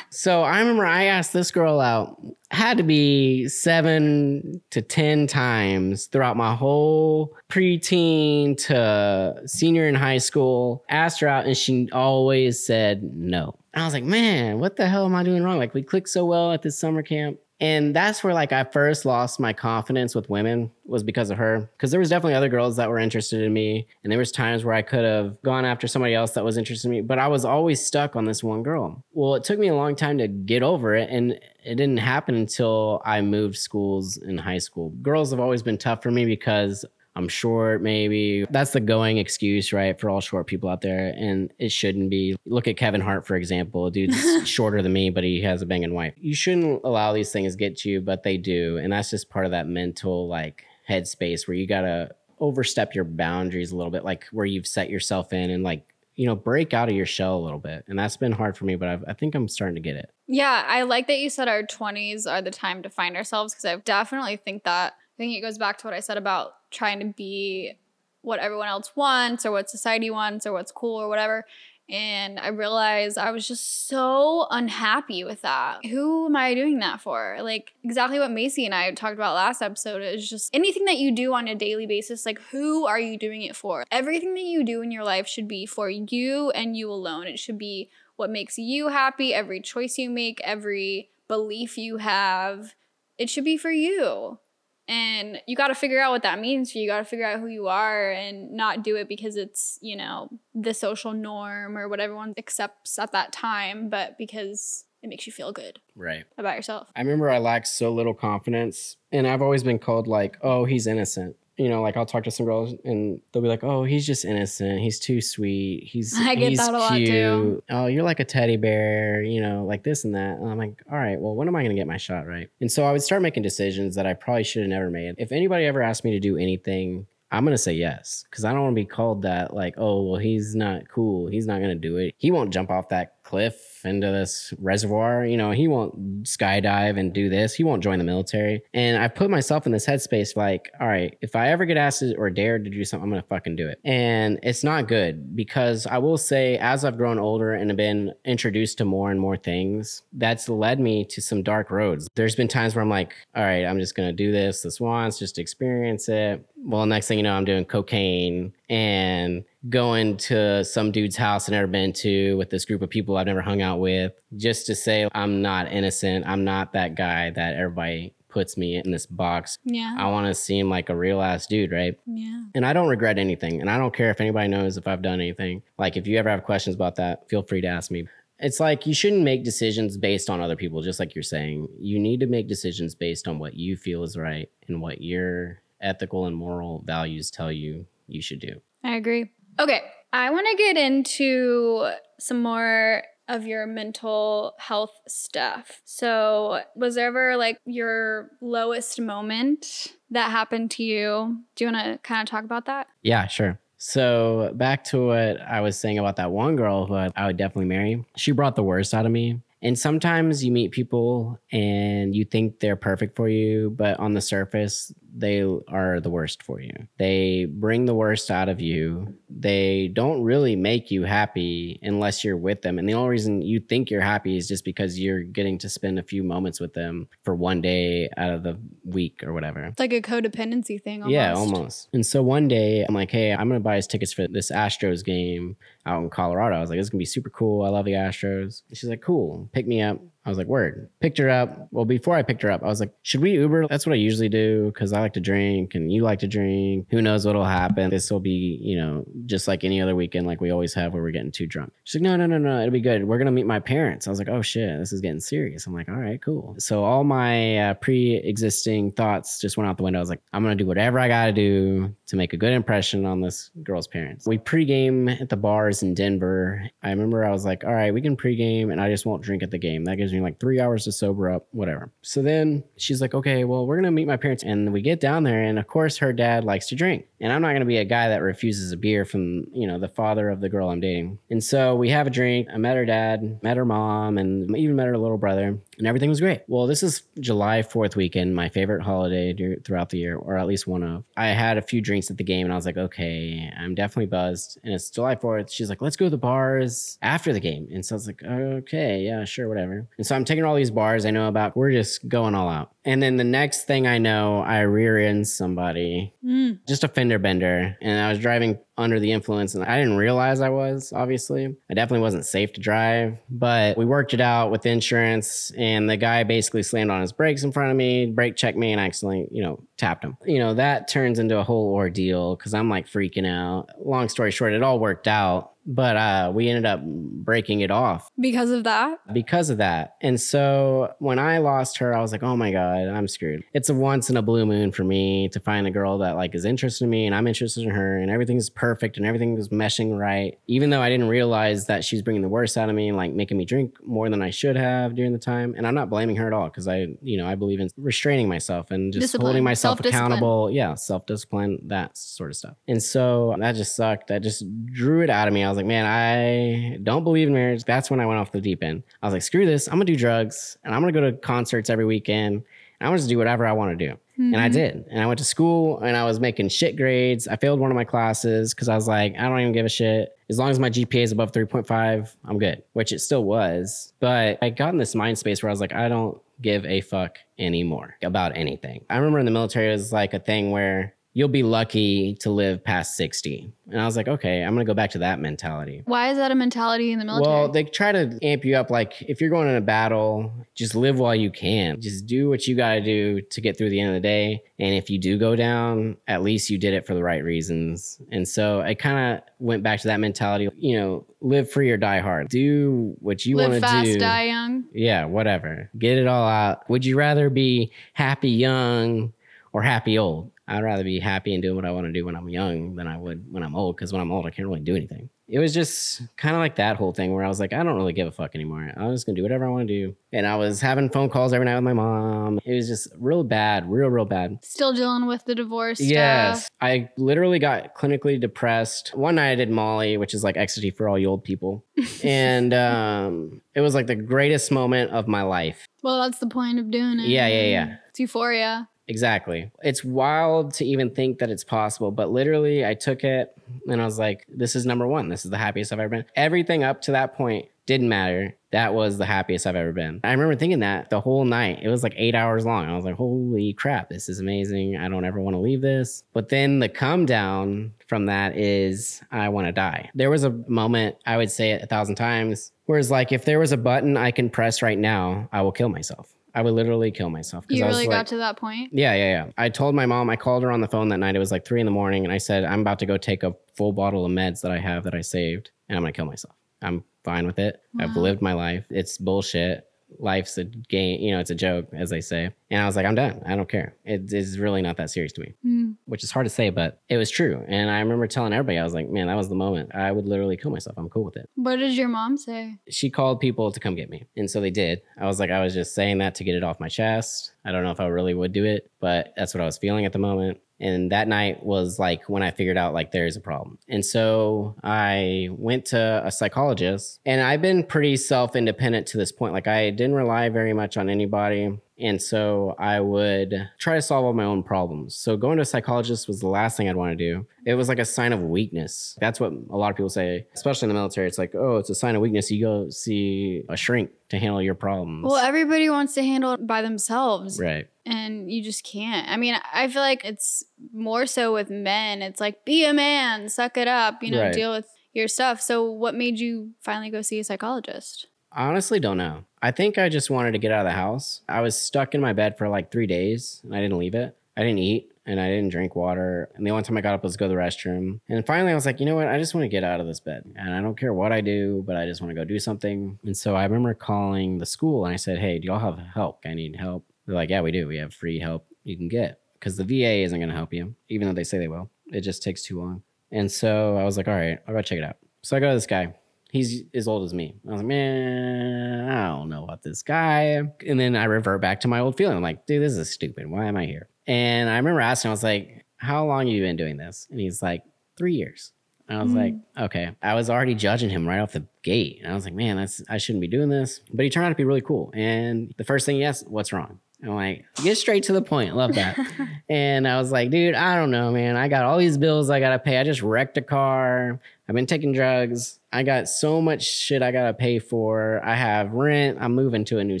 so I remember I asked this girl out, had to be seven to 10 times throughout my whole preteen to senior in high school. Asked her out and she always said no. I was like, man, what the hell am I doing wrong? Like, we clicked so well at this summer camp. And that's where like I first lost my confidence with women was because of her. Because there was definitely other girls that were interested in me, and there was times where I could have gone after somebody else that was interested in me, but I was always stuck on this one girl. Well, it took me a long time to get over it, and it didn't happen until I moved schools in high school. Girls have always been tough for me because I'm short, maybe. That's the going excuse, right, for all short people out there. And it shouldn't be. Look at Kevin Hart, for example. Dude's shorter than me, but he has a banging wife. You shouldn't allow these things get to you, but they do. And that's just part of that mental, like, headspace where you got to overstep your boundaries a little bit, like where you've set yourself in and, like, you know, break out of your shell a little bit. And that's been hard for me, but I've, I think I'm starting to get it. Yeah, I like that you said our 20s are the time to find ourselves because I definitely think that. I think it goes back to what I said about trying to be what everyone else wants or what society wants or what's cool or whatever. And I realized I was just so unhappy with that. Who am I doing that for? Like, exactly what Macy and I talked about last episode is just anything that you do on a daily basis, like, who are you doing it for? Everything that you do in your life should be for you and you alone. It should be what makes you happy, every choice you make, every belief you have. It should be for you. And you got to figure out what that means for you. You got to figure out who you are and not do it because it's, you know, the social norm or what everyone accepts at that time, but because it makes you feel good Right. about yourself. I remember I lacked so little confidence, and I've always been called like, "Oh, he's innocent." You know, like I'll talk to some girls, and they'll be like, "Oh, he's just innocent. He's too sweet. He's I get he's that a lot, too. Oh, you're like a teddy bear. You know, like this and that." And I'm like, "All right, well, when am I going to get my shot right?" And so I would start making decisions that I probably should have never made. If anybody ever asked me to do anything. I'm gonna say yes because I don't want to be called that. Like, oh, well, he's not cool. He's not gonna do it. He won't jump off that cliff into this reservoir. You know, he won't skydive and do this. He won't join the military. And I put myself in this headspace like, all right, if I ever get asked or dared to do something, I'm gonna fucking do it. And it's not good because I will say, as I've grown older and have been introduced to more and more things, that's led me to some dark roads. There's been times where I'm like, all right, I'm just gonna do this this once, just experience it. Well, next thing you know, I'm doing cocaine and going to some dude's house I've never been to with this group of people I've never hung out with, just to say I'm not innocent. I'm not that guy that everybody puts me in this box. Yeah. I want to seem like a real ass dude, right? Yeah. And I don't regret anything. And I don't care if anybody knows if I've done anything. Like, if you ever have questions about that, feel free to ask me. It's like you shouldn't make decisions based on other people, just like you're saying. You need to make decisions based on what you feel is right and what your ethical and moral values tell you you should do. I agree. Okay, I want to get into some more of your mental health stuff. So, was there ever like your lowest moment that happened to you? Do you want to kind of talk about that? Yeah, sure. So back to what I was saying about that one girl who I I would definitely marry. She brought the worst out of me. And sometimes you meet people and you think they're perfect for you, but on the surface, they are the worst for you. They bring the worst out of you. They don't really make you happy unless you're with them. And the only reason you think you're happy is just because you're getting to spend a few moments with them for one day out of the week or whatever. It's like a codependency thing. Almost. Yeah, almost. And so one day I'm like, hey, I'm gonna buy us tickets for this Astros game out in Colorado. I was like, this is gonna be super cool. I love the Astros. And she's like, cool. Pick me up. I was like, word. Picked her up. Well, before I picked her up, I was like, should we Uber? That's what I usually do because I like to drink and you like to drink. Who knows what'll happen? This will be, you know, just like any other weekend, like we always have where we're getting too drunk. She's like, no, no, no, no. It'll be good. We're gonna meet my parents. I was like, oh shit, this is getting serious. I'm like, all right, cool. So all my uh, pre-existing thoughts just went out the window. I was like, I'm gonna do whatever I gotta do to make a good impression on this girl's parents. We pregame at the bars in Denver. I remember I was like, all right, we can pregame and I just won't drink at the game. That gives me like three hours to sober up, whatever. So then she's like, okay, well, we're gonna meet my parents. And we get down there, and of course, her dad likes to drink. And I'm not gonna be a guy that refuses a beer from, you know, the father of the girl I'm dating. And so we have a drink. I met her dad, met her mom, and even met her little brother, and everything was great. Well, this is July 4th weekend, my favorite holiday throughout the year, or at least one of. I had a few drinks at the game, and I was like, okay, I'm definitely buzzed. And it's July 4th. She's like, let's go to the bars after the game. And so I was like, okay, yeah, sure, whatever. And so I'm taking all these bars I know about. We're just going all out. And then the next thing I know, I rear end somebody, mm. just a fender bender. And I was driving under the influence and I didn't realize I was, obviously. I definitely wasn't safe to drive, but we worked it out with insurance. And the guy basically slammed on his brakes in front of me, brake checked me, and I accidentally, you know, tapped him. You know, that turns into a whole ordeal because I'm like freaking out. Long story short, it all worked out. But uh, we ended up breaking it off Because of that, because of that. And so when I lost her, I was like, oh my God, I'm screwed. It's a once in a blue moon for me to find a girl that like is interested in me and I'm interested in her and everything's perfect and everything is meshing right. Even though I didn't realize that she's bringing the worst out of me and like making me drink more than I should have during the time. And I'm not blaming her at all because I, you know, I believe in restraining myself and just Discipline, holding myself accountable. Yeah, self discipline, that sort of stuff. And so that just sucked. That just drew it out of me. I was like, man, I don't believe in marriage. That's when I went off the deep end. I was like, screw this. I'm gonna do drugs and I'm gonna go to concerts every weekend. And I'm gonna just do whatever I want to do. And I mm-hmm. did. And I went to school and I was making shit grades. I failed one of my classes because I was like, I don't even give a shit. As long as my GPA is above 3.5, I'm good, which it still was. But I got in this mind space where I was like, I don't give a fuck anymore about anything. I remember in the military, it was like a thing where you'll be lucky to live past 60. And I was like, okay, I'm going to go back to that mentality. why is that a mentality in the military? Well, they try to amp you up. Like, if you're going in a battle, just live while you can. Just do what you got to do to get through the end of the day. And if you do go down, at least you did it for the right reasons. And so I kind of went back to that mentality. You know, live free or die hard. Do what you want to do. Live fast, die young. Yeah, whatever. Get it all out. Would you rather be happy young or happy old? I'd rather be happy and doing what I want to do when I'm young than I would when I'm old. Because when I'm old, I can't really do anything. It was just kind of like that whole thing where I was like, I don't really give a fuck anymore. I'm just gonna do whatever I want to do. And I was having phone calls every night with my mom. It was just real bad, real, real bad. Still dealing with the divorce Yes. stuff. I literally got clinically depressed. One night I did Molly, which is like ecstasy for all you old people. and um, it was like the greatest moment of my life. Well, that's the point of doing it. Yeah, yeah, yeah. It's euphoria. Exactly. It's wild to even think that it's possible, but literally, I took it and I was like, this is number one. This is the happiest I've ever been. Everything up to that point didn't matter. That was the happiest I've ever been. I remember thinking that the whole night. It was like eight hours long. I was like, holy crap, this is amazing. I don't ever want to leave this. But then the come down from that is, I want to die. There was a moment, I would say it a thousand times, where it's like, if there was a button I can press right now, I will kill myself. I would literally kill myself. You I was really like- got to that point. yeah, yeah, yeah. I told my mom, I called her on the phone that night. It was like three in the morning. And I said, I'm about to go take a full bottle of meds that I have that I saved and I'm going to kill myself. I'm fine with it. I've lived my life. It's bullshit. Life's a game, you know, it's a joke, as they say. And I was like, I'm done. I don't care. It is really not that serious to me, Hmm. which is hard to say, but it was true. And I remember telling everybody, I was like, man, that was the moment. I would literally kill myself. I'm cool with it What did your mom say? she called people to come get me. And so they did. I was like, I was just saying that to get it off my chest. I don't know if I really would do it, but that's what I was feeling at the moment. And that night was like when I figured out like there's a problem. And so I went to a psychologist and I've been pretty self independent to this point. Like I didn't rely very much on anybody. And so I would try to solve all my own problems. So going to a psychologist was the last thing I'd want to do. It was like a sign of weakness. That's what a lot of people say, especially in the military. It's like, oh, it's a sign of weakness. You go see a shrink to handle your problems. Well, everybody wants to handle it by themselves. right. And you just can't. I mean, I feel like it's more so with men. It's like, be a man, suck it up, you know, Right. deal with your stuff. So, what made you finally go see a psychologist? I honestly don't know. I think I just wanted to get out of the house. I was stuck in my bed for like three days and I didn't leave it. I didn't eat and I didn't drink water. And the only time I got up was to go to the restroom. And finally, I was like, you know what? I just want to get out of this bed. And I don't care what I do, but I just want to go do something. And so I remember calling the school and I said, hey, do y'all have help? I need help. They're like, yeah, we do. We have free help you can get because the VA isn't going to help you, even though they say they will. It just takes too long. And so I was like, all right, I'll go check it out. So I go to this guy. He's as old as me. I was like, man, I don't know about this guy. And then I revert back to my old feeling. I'm like, dude, this is stupid. Why am I here? And I remember asking, I was like, how long have you been doing this? And he's like, three years. And I was Mm. like, okay. I was already judging him right off the gate. And I was like, man, that's I shouldn't be doing this. But he turned out to be really cool. And the first thing he asked, what's wrong? I'm like, get straight to the point. Love that. and I was like, dude, I don't know, man. I got all these bills I gotta pay. I just wrecked a car. I've been taking drugs. I got so much shit I gotta pay for. I have rent. I'm moving to a new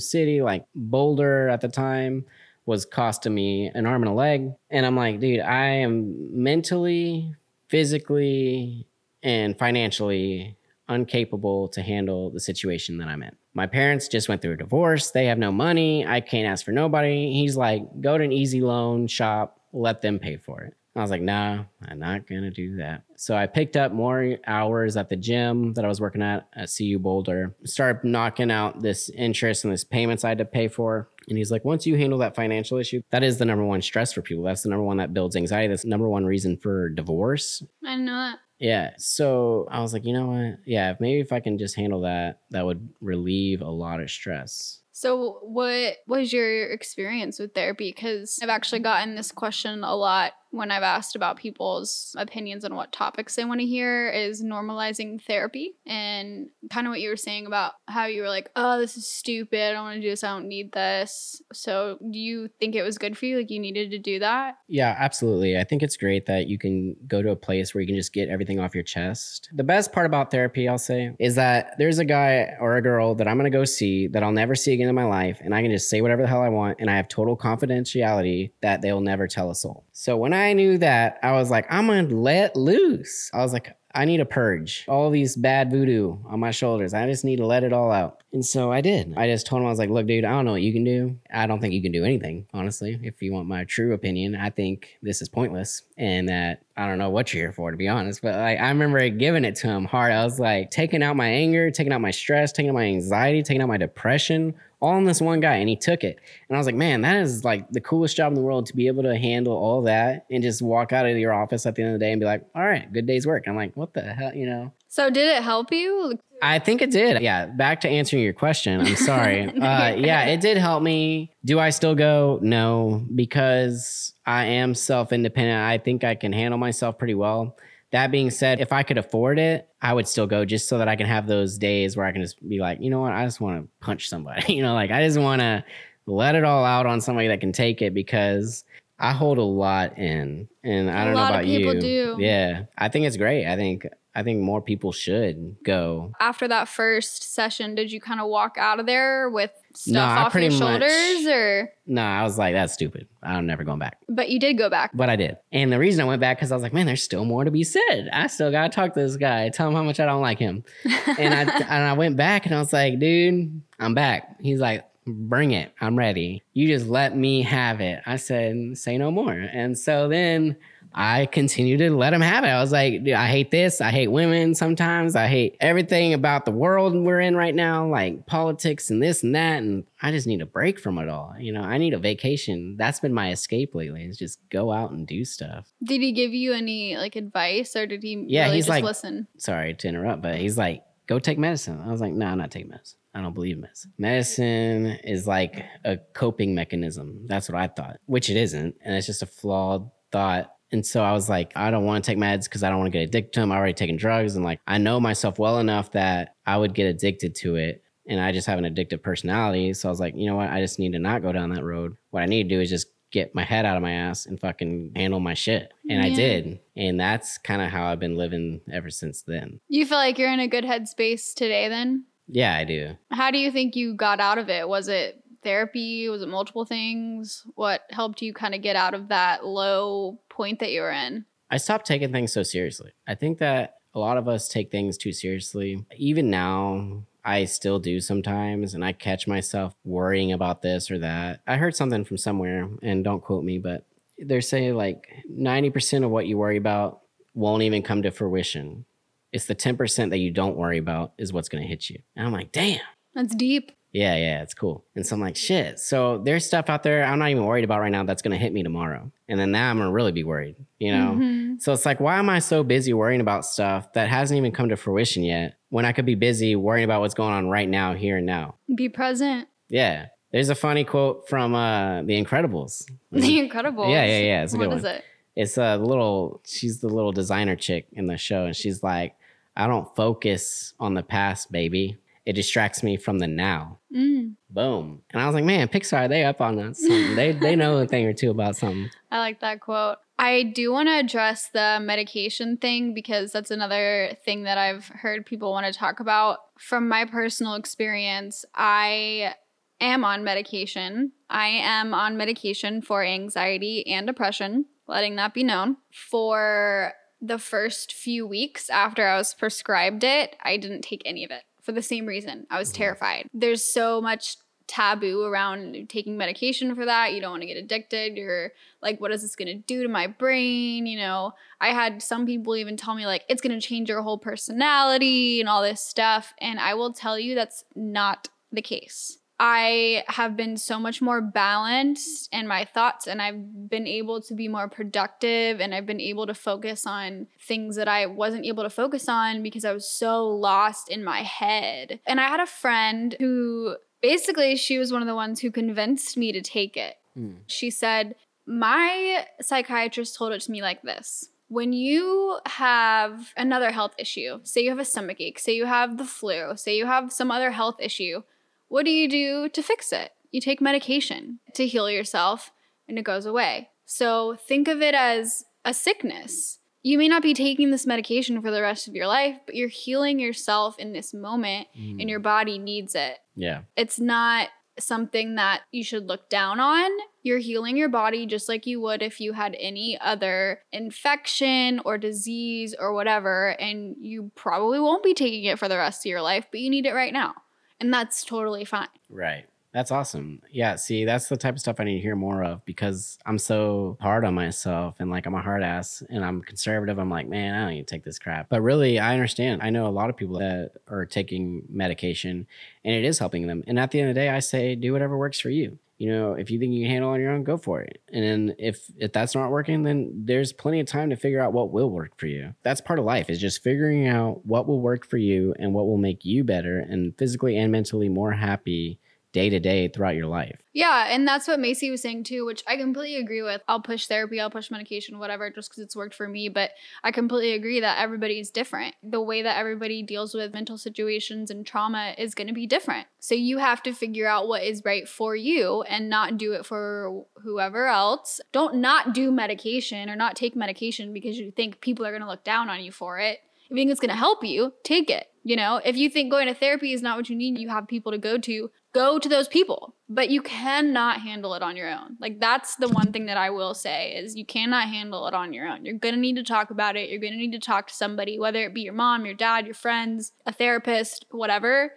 city, like Boulder at the time was costing me an arm and a leg. And I'm like, dude, I am mentally, physically, and financially incapable to handle the situation that I'm in. My parents just went through a divorce. They have no money. I can't ask for nobody. He's like, go to an easy loan shop, let them pay for it. I was like, nah, I'm not gonna do that. So I picked up more hours at the gym that I was working at at CU Boulder. Started knocking out this interest and this payments I had to pay for. And he's like, once you handle that financial issue, that is the number one stress for people. That's the number one that builds anxiety. That's the number one reason for divorce. I know that. Yeah. So I was like, you know what? Yeah, maybe if I can just handle that, that would relieve a lot of stress. So, what was your experience with therapy? Because I've actually mm-hmm. gotten this question a lot when I've asked about people's opinions on what topics they want to hear is normalizing therapy and kind of what you were saying about how you were like, oh, this is stupid. I don't want to do this. I don't need this. So, do you think it was good for you? Like, you needed to do that? Yeah, absolutely. I think it's great that you can go to a place where you can just get everything off your chest. The best part about therapy, I'll say, is that there's a guy or a girl that I'm going to go see that I'll never see again in my life, and I can just say whatever the hell I want, and I have total confidentiality that they'll never tell a soul. So when I knew that, I was like, I'm going to let loose. I was like, I need a purge. All these bad voodoo on my shoulders. I just need to let it all out. And so I did. I just told him, I was like, look, dude, I don't know what you can do. I don't think you can do anything, honestly. If you want my true opinion, I think this is pointless and that I don't know what you're here for, to be honest. But like, I remember giving it to him hard. I was like, taking out my anger, taking out my stress, taking out my anxiety, taking out my depression, all on this one guy. And he took it. And I was like, man, that is like the coolest job in the world to be able to handle all that and just walk out of your office at the end of the day and be like, all right, good day's work. I'm like, what the hell, you know? So, did it help you? I think it did. Yeah. Back to answering your question. I'm sorry. uh, yeah, it did help me. Do I still go? No, because I am self independent. I think I can handle myself pretty well. That being said, if I could afford it, I would still go just so that I can have those days where I can just be like, you know what? I just want to punch somebody. you know, like I just want to let it all out on somebody that can take it because I hold a lot in. And I don't know about people you. do. Yeah. I think it's great. I think I think more people should go After that first session, did you kind of walk out of there with stuff No, off your pretty much- shoulders or? No, I was like, that's stupid. I'm never going back. But you did go back. But I did. And the reason I went back because I was like, man, there's still more to be said. I still gotta talk to this guy, tell him how much I don't like him. and I and I went back and I was like, dude, I'm back. He's like, bring it. I'm ready. You just let me have it. I said, say no more. And so then I continued to let him have it. I was like, dude, I hate this. I hate women sometimes. I hate everything about the world we're in right now, like politics and this and that. And I just need a break from it all. You know, I need a vacation. That's been my escape lately, is just go out and do stuff. Did he give you any like advice or did he Yeah, really he's just like- listen? Sorry to interrupt, but he's like, go take medicine. I was like, no, I'm not taking medicine. I don't believe in medicine. Medicine is like a coping mechanism. That's what I thought, which it isn't. And it's just a flawed thought. And so I was like, I don't want to take meds because I don't want to get addicted to them. I already taken drugs. And like, I know myself well enough that I would get addicted to it. and I just have an addictive personality. So I was like, you know what? I just need to not go down that road. What I need to do is just get my head out of my ass and fucking handle my shit. And I did. And that's kind of how I've been living ever since then. You feel like you're in a good headspace today then? Yeah, I do. How do you think you got out of it? Was it therapy? Was it multiple things? What helped you kind of get out of that low point that you were in? I stopped taking things so seriously. I think that a lot of us take things too seriously. Even now, I still do sometimes, and I catch myself worrying about this or that. I heard something from somewhere, and don't quote me, but they're saying like 90% of what you worry about won't even come to fruition. It's the 10% that you don't worry about is what's going to hit you. And I'm like, damn. That's deep. Yeah, yeah, it's cool. And so I'm like, shit. So there's stuff out there I'm not even worried about right now that's gonna hit me tomorrow. And then now I'm gonna really be worried, you know? Mhm. So it's like, why am I so busy worrying about stuff that hasn't even come to fruition yet when I could be busy worrying about what's going on right now, here and now? Be present. Yeah. There's a funny quote from uh The Incredibles. The Incredibles. Yeah, yeah, yeah. It's a good one. is it? It's a little, she's the little designer chick in the show. And she's like, I don't focus on the past, baby. It distracts me from the now. Mm, Boom. And I was like, man, Pixar, they up on that. They they know a thing or two about something. I like that quote. I do want to address the medication thing because that's another thing that I've heard people want to talk about. From my personal experience, I am on medication. I am on medication for anxiety and depression, letting that be known. For the first few weeks after I was prescribed it, I didn't take any of it for the same reason. I was Mhm. terrified. There's so much taboo around taking medication for that. You don't want to get addicted. You're like, what is this going to do to my brain? You know, I had some people even tell me, like, it's going to change your whole personality and all this stuff. And I will tell you that's not the case. I have been so much more balanced in my thoughts, and I've been able to be more productive, and I've been able to focus on things that I wasn't able to focus on because I was so lost in my head. And I had a friend who basically she was one of the ones who convinced me to take it. Hmm. She said, My psychiatrist told it to me like this. When you have another health issue, say you have a stomach ache, say you have the flu, say you have some other health issue, what do you do to fix it? You take medication to heal yourself and it goes away. So think of it as a sickness. You may not be taking this medication for the rest of your life, but you're healing yourself in this moment and mm. your body needs it Yeah. it's not something that you should look down on. You're healing your body just like you would if you had any other infection or disease or whatever, and you probably won't be taking it for the rest of your life, but you need it right now. And that's totally fine. Right. That's awesome. Yeah. See, that's the type of stuff I need to hear more of because I'm so hard on myself and like I'm a hard ass and I'm conservative. I'm like, man, I don't to take this crap. But really, I understand. I know a lot of people that are taking medication and it is helping them. And at the end of the day, I say, do whatever works for you. You know, if you think you can handle on your own, go for it. And then if if that's not working, then there's plenty of time to figure out what will work for you. That's part of life is just figuring out what will work for you and what will make you better and physically and mentally more happy day to day throughout your life. Yeah, and that's what Macy was saying too, which I completely agree with. I'll push therapy, I'll push medication, whatever, just because it's worked for me. But I completely agree that everybody's different. The way that everybody deals with mental situations and trauma is going to be different. So you have to figure out what is right for you and not do it for whoever else. Don't not do medication or not take medication because you think people are going to look down on you for it. If you think it's going to help you, take it. You know, if you think going to therapy is not what you need, you have people to go to, go to those people. But you cannot handle it on your own. Like that's the one thing that I will say is you cannot handle it on your own. You're going to need to talk about it. You're going to need to talk to somebody, whether it be your mom, your dad, your friends, a therapist, whatever.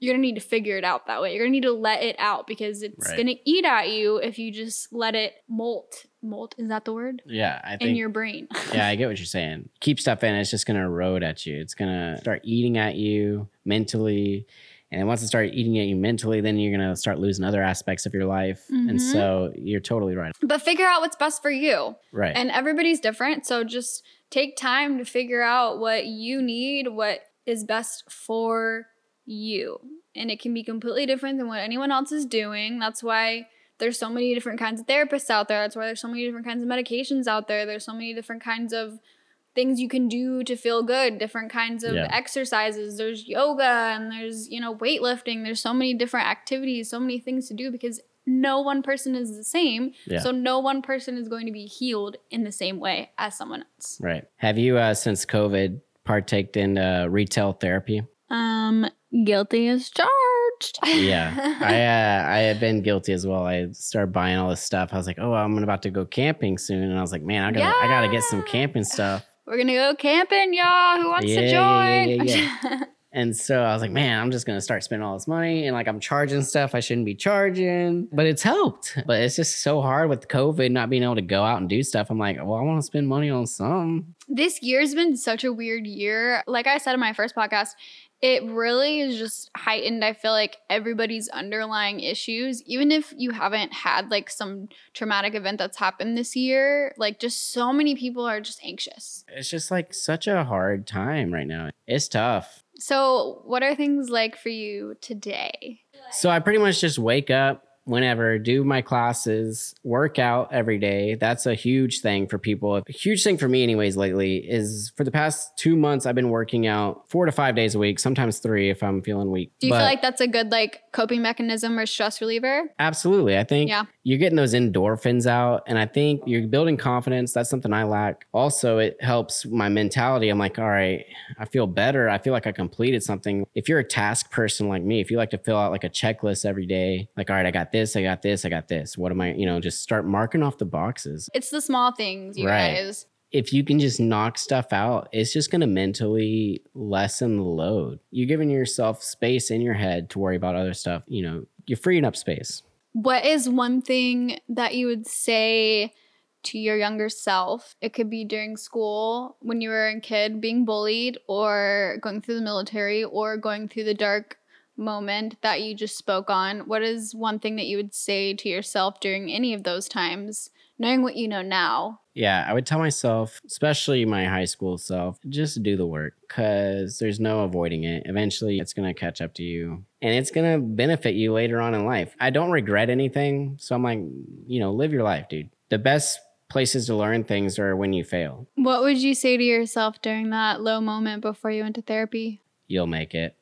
You're going to need to figure it out that way. You're going to need to let it out because it's Right. going to eat at you if you just let it molt. Molt, is that the word? Yeah, I think, In your brain. yeah, I get what you're saying. Keep stuff in, it's just gonna erode at you. It's gonna start eating at you mentally. And once it starts eating at you mentally, then you're gonna start losing other aspects of your life. Mhm. And so you're totally right. but figure out what's best for you. Right. And everybody's different. So just take time to figure out what you need, what is best for you. And it can be completely different than what anyone else is doing. That's why there's so many different kinds of therapists out there. That's why there's so many different kinds of medications out there. There's so many different kinds of things you can do to feel good, different kinds of Yeah. exercises. There's yoga and there's, you know, weightlifting. There's so many different activities, so many things to do because no one person is the same. Yeah. So no one person is going to be healed in the same way as someone else. Right. Have you, uh, since COVID, partaked in uh, retail therapy? Um, guilty as charged. Yeah, I uh, I had been guilty as well. I started buying all this stuff. I was like, oh, I'm about to go camping soon, and I was like, man, I gotta I gotta get some camping stuff. We're gonna go camping, y'all. Who wants Yeah, to join? yeah, yeah, And so I was like, man, I'm just gonna start spending all this money, and like I'm charging stuff I shouldn't be charging, but it's helped. But it's just so hard with COVID not being able to go out and do stuff. I'm like, well, I want to spend money on some. this year's been such a weird year. Like I said in my first podcast, it really is just heightened. I feel like everybody's underlying issues, even if you haven't had like some traumatic event that's happened this year, like just so many people are just anxious. It's just like such a hard time right now. It's tough. So, what are things like for you today? So I pretty much just wake up whenever, do my classes, work out every day. That's a huge thing for people. A huge thing for me, anyways, lately is for the past two months, I've been working out four to five days a week, sometimes three if I'm feeling weak. Do you But feel like that's a good like coping mechanism or stress reliever? Absolutely. I think Yeah. You're getting those endorphins out, and I think you're building confidence. That's something I lack. Also, it helps my mentality. I'm like, all right, I feel better. I feel like I completed something. If you're a task person like me, if you like to fill out like a checklist every day, like, all right, I got this, I got this, I got this. What am I, you know, just start marking off the boxes. It's the small things, you Right. guys. If you can just knock stuff out, it's just going to mentally lessen the load. You're giving yourself space in your head to worry about other stuff. You know, you're freeing up space. What is one thing that you would say to your younger self? It could be during school when you were a kid being bullied, or going through the military, or going through the dark moment that you just spoke on. What is one thing that you would say to yourself during any of those times, knowing what you know now? Yeah, I would tell myself, especially my high school self, just do the work because there's no avoiding it. Eventually, it's going to catch up to you and it's going to benefit you later on in life. I don't regret anything. So I'm like, you know, live your life, dude. The best places to learn things are when you fail. What would you say to yourself during that low moment before you went to therapy? You'll make it.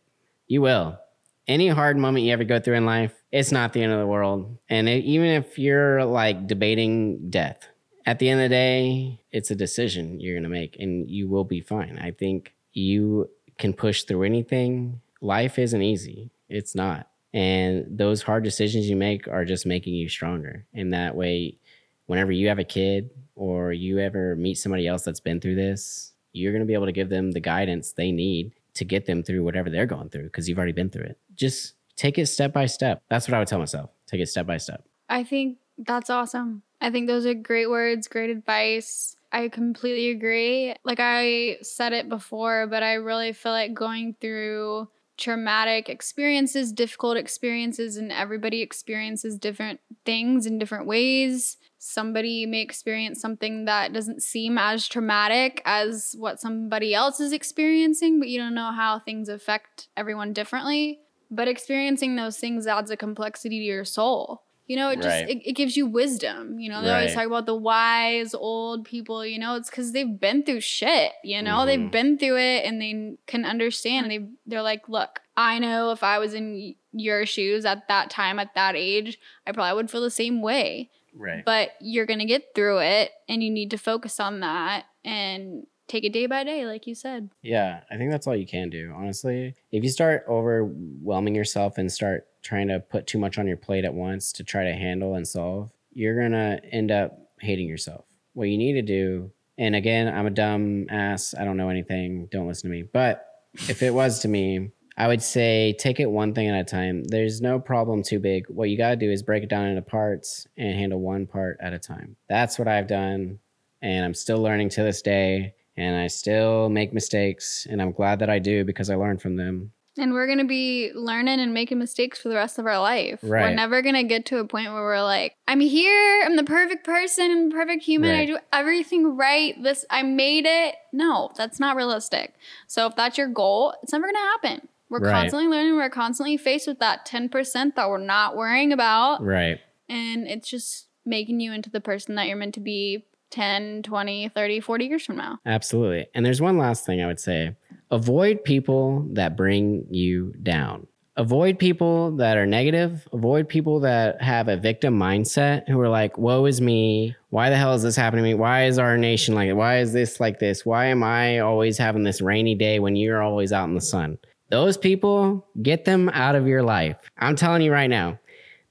You will. Any hard moment you ever go through in life, it's not the end of the world. And it, even if you're like debating death, at the end of the day, it's a decision you're going to make and you will be fine. I think you can push through anything. Life isn't easy, it's not. And those hard decisions you make are just making you stronger. And that way, whenever you have a kid or you ever meet somebody else that's been through this, you're going to be able to give them the guidance they need to get them through whatever they're going through because you've already been through it. Just take it step by step. That's what I would tell myself. Take it step by step. I think that's awesome. I think those are great words, great advice. I completely agree. Like I said it before, but I really feel like going through traumatic experiences, difficult experiences, and everybody experiences different things in different ways. Somebody may experience something that doesn't seem as traumatic as what somebody else is experiencing, but you don't know how things affect everyone differently. But experiencing those things adds a complexity to your soul. You know, it just Right. it, it gives you wisdom. You know, they always talk about the wise old people. You know, it's because they've been through shit. You know, Mhm. they've been through it and they can understand. They they're like, look, I know if I was in your shoes at that time, at that age, I probably would feel the same way. Right. But you're gonna get through it, and you need to focus on that and take it day by day, like you said. Yeah, I think that's all you can do, honestly. If you start overwhelming yourself and start trying to put too much on your plate at once to try to handle and solve, you're going to end up hating yourself. What you need to do, and again, I'm a dumb ass, I don't know anything, don't listen to me. But if it was to me, I would say take it one thing at a time. There's no problem too big. What you got to do is break it down into parts and handle one part at a time. That's what I've done. And I'm still learning to this day. And I still make mistakes. And I'm glad that I do because I learn from them. And we're gonna be learning and making mistakes for the rest of our life. We're never gonna get to a point where we're like, I'm here, I'm the perfect person, I'm the perfect human, I do everything right. This I made it. No, that's not realistic. So if that's your goal, it's never gonna happen. We're Right. constantly learning, we're constantly faced with that 10% that we're not worrying about. Right. And it's just making you into the person that you're meant to be 10, 20, 30, 40 years from now. Absolutely. And there's one last thing I would say avoid people that bring you down. Avoid people that are negative. Avoid people that have a victim mindset who are like, woe is me. Why the hell is this happening to me? Why is our nation like Why is this like this? Why am I always having this rainy day when you're always out in the sun? Those people, get them out of your life. I'm telling you right now,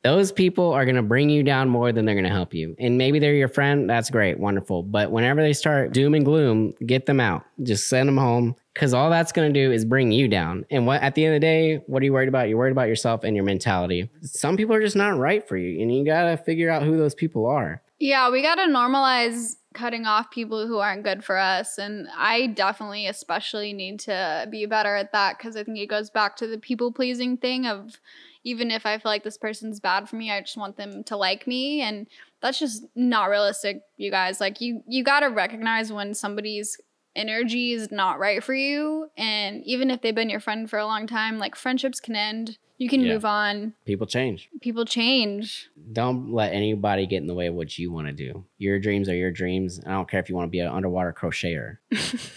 those people are going to bring you down more than they're going to help you. And maybe they're your friend. That's great. Wonderful. But whenever they start doom and gloom, get them out. Just send them home because all that's going to do is bring you down. And what at the end of the day, what are you worried about? You're worried about yourself and your mentality. Some people are just not right for you. And you got to figure out who those people are. Yeah, we got to normalize cutting off people who aren't good for us. And I definitely, especially, need to be better at that because I think it goes back to the people pleasing thing of even if I feel like this person's bad for me, I just want them to like me. And that's just not realistic, you guys. Like you you gotta recognize when somebody's energy is not right for you. And even if they've been your friend for a long time, like friendships can end. You can Yeah. move on. People change. People change. Don't let anybody get in the way of what you want to do. Your dreams are your dreams. I don't care if you want to be an underwater crocheter.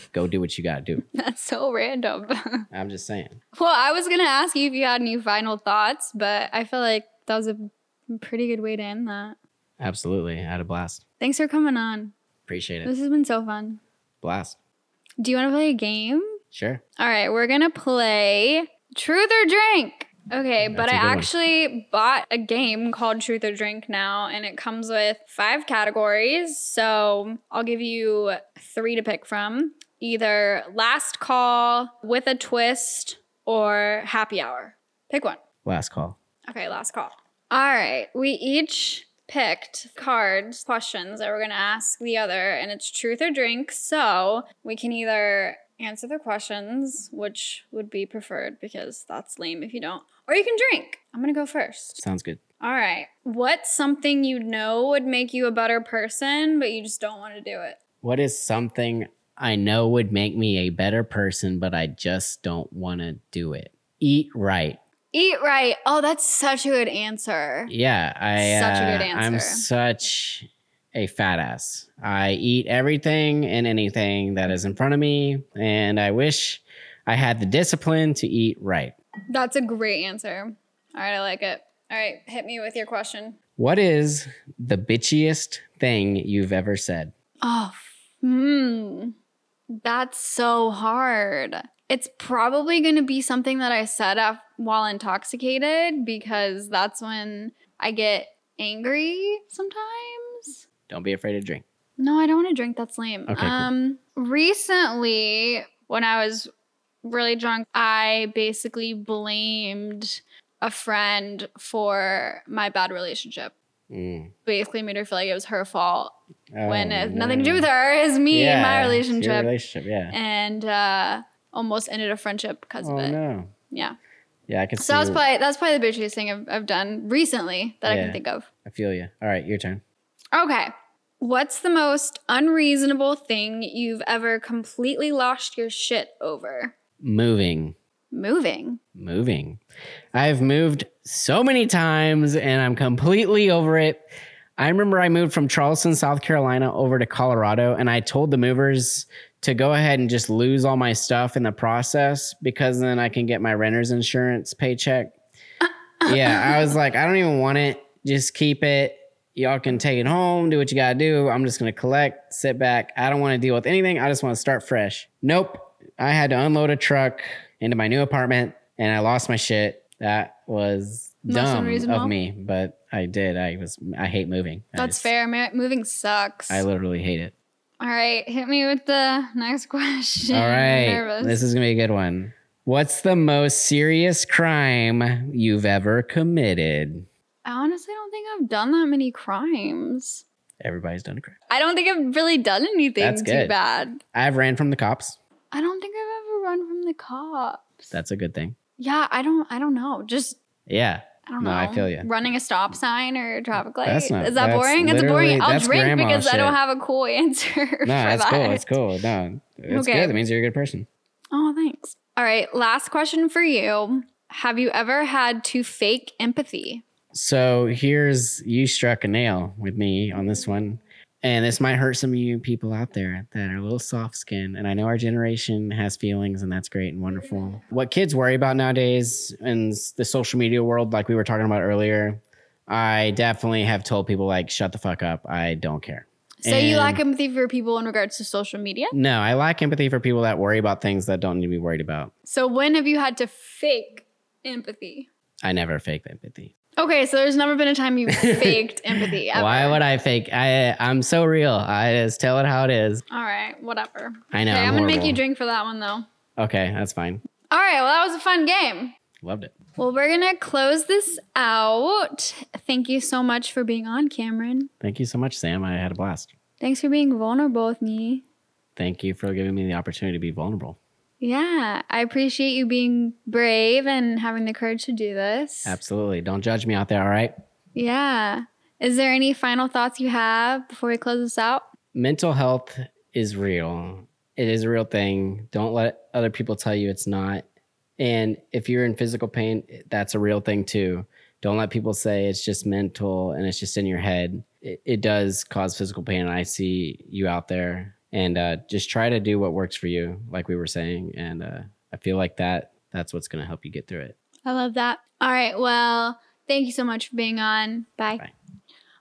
Go do what you got to do. That's so random. I'm just saying. well, I was gonna ask you if you had any final thoughts, but I feel like that was a pretty good way to end that. Absolutely. I had a blast. Thanks for coming on. Appreciate it. This has been so fun. Blast. Do you want to play a game? Sure. All right, we're gonna play Truth or Drink. Okay, but I I a good one. actually bought a game called Truth or Drink now, and it comes with five categories. So I'll give you three to pick from either last call with a twist or happy hour. Pick one. Last call. Okay, last call. All right, we each picked cards, questions that we're gonna ask the other, and it's truth or drink. So we can either answer the questions, which would be preferred because that's lame if you don't, or you can drink. I'm gonna go first. Sounds good. All right, what's something you know would make you a better person, but you just don't wanna do it? What is something I know would make me a better person, but I just don't want to do it? Eat right. Eat right. Oh, that's such a good answer. Yeah, I. Such a good answer. I'm such a fat ass. I eat everything and anything that is in front of me, and I wish I had the discipline to eat right. That's a great answer. All right, I like it. All right, hit me with your question. What is the bitchiest thing you've ever said? Oh, hmm. That's so hard. It's probably going to be something that I said af- while intoxicated because that's when I get angry sometimes. Don't be afraid to drink. No, I don't want to drink. That's lame. Okay, cool. Um, recently, when I was really drunk, I basically blamed a friend for my bad relationship. Mm. Basically, made her feel like it was her fault when Oh, it has nothing to do with her. It's me and my Yeah, it's your relationship, relationship, yeah. and uh, almost ended a friendship because Oh of it. no. Yeah. Yeah, I can see. So that's probably that's probably the bitchiest thing I've, I've done recently that I can think of. I feel you. All right, your turn. Okay. What's the most unreasonable thing you've ever completely lost your shit over? Moving. Moving. Moving. I've moved so many times and I'm completely over it. I remember I moved from Charleston, South Carolina over to Colorado and I told the movers to go ahead and just lose all my stuff in the process because then I can get my renter's insurance paycheck. yeah, I was like, I don't even want it. Just keep it. Y'all can take it home, do what you gotta do. I'm just gonna collect, sit back. I don't wanna deal with anything. I just wanna start fresh. Nope. I had to unload a truck into my new apartment and I lost my shit. That was dumb of me, but I did. I was I hate moving. That's fair. Moving sucks. I literally hate it. All right, hit me with the next question. All right. This is going to be a good one. What's the most serious crime you've ever committed? I honestly don't think I've done that many crimes. Everybody's done a crime. I don't think I've really done anything That's too bad. I've ran from the cops. I don't think I've ever run from the cops. That's a good thing. yeah, I don't I don't know. Just Yeah. I don't No, know. I feel ya. Running a stop sign or a traffic light. That's not- Is that that's boring? It's boring. I'll drink because I don't have a cool answer. No, for that's that. cool. It's cool. No, it's Okay. good. That means you're a good person. Oh, thanks. All right, last question for you. Have you ever had to fake empathy? So here's you struck a nail with me on this one. And this might hurt some of you people out there that are a little soft skinned. And I know our generation has feelings, and that's great and wonderful. What kids worry about nowadays in the social media world, like we were talking about earlier, I definitely have told people, like, shut the fuck up. I don't care. So you lack empathy for people in regards to social media? No, I lack empathy for people that worry about things that don't need to be worried about. So when have you had to fake empathy? I never fake empathy. Okay, so there's never been a time you faked empathy. Ever. Why would I fake? I I'm so real. I just tell it how it is. All right, whatever. I know. okay, I'm I'm gonna make you drink for that one though. Okay, that's fine. All right, well that was a fun game. Loved it. Well, we're gonna close this out. Thank you so much for being on, Cameron. Thank you so much, Sam. I had a blast. Thanks for being vulnerable with me. Thank you for giving me the opportunity to be vulnerable. Yeah, I appreciate you being brave and having the courage to do this. Absolutely. Don't judge me out there, all right? Yeah. Is there any final thoughts you have before we close this out? Mental health is real. It is a real thing. Don't let other people tell you it's not. And if you're in physical pain, that's a real thing too. Don't let people say it's just mental and it's just in your head. It, it does cause physical pain. And I see you out there. And uh, just try to do what works for you, like we were saying. And uh, I feel like that that's what's going to help you get through it. I love that. All right. Well, thank you so much for being on. Bye. Bye.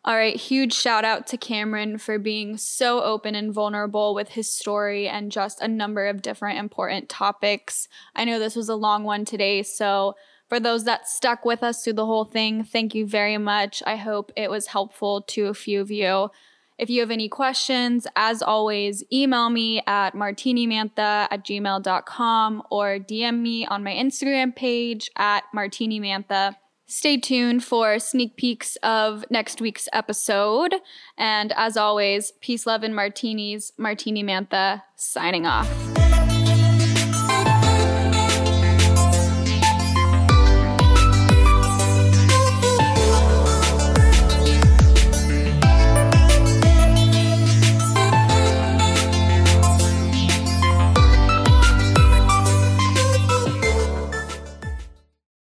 All right. Huge shout out to Cameron for being so open and vulnerable with his story and just a number of different important topics. I know this was a long one today. So, for those that stuck with us through the whole thing, thank you very much. I hope it was helpful to a few of you. If you have any questions, as always, email me at martinimantha at gmail.com or DM me on my Instagram page at martinimantha. Stay tuned for sneak peeks of next week's episode. And as always, peace, love, and martinis. Martini Mantha signing off.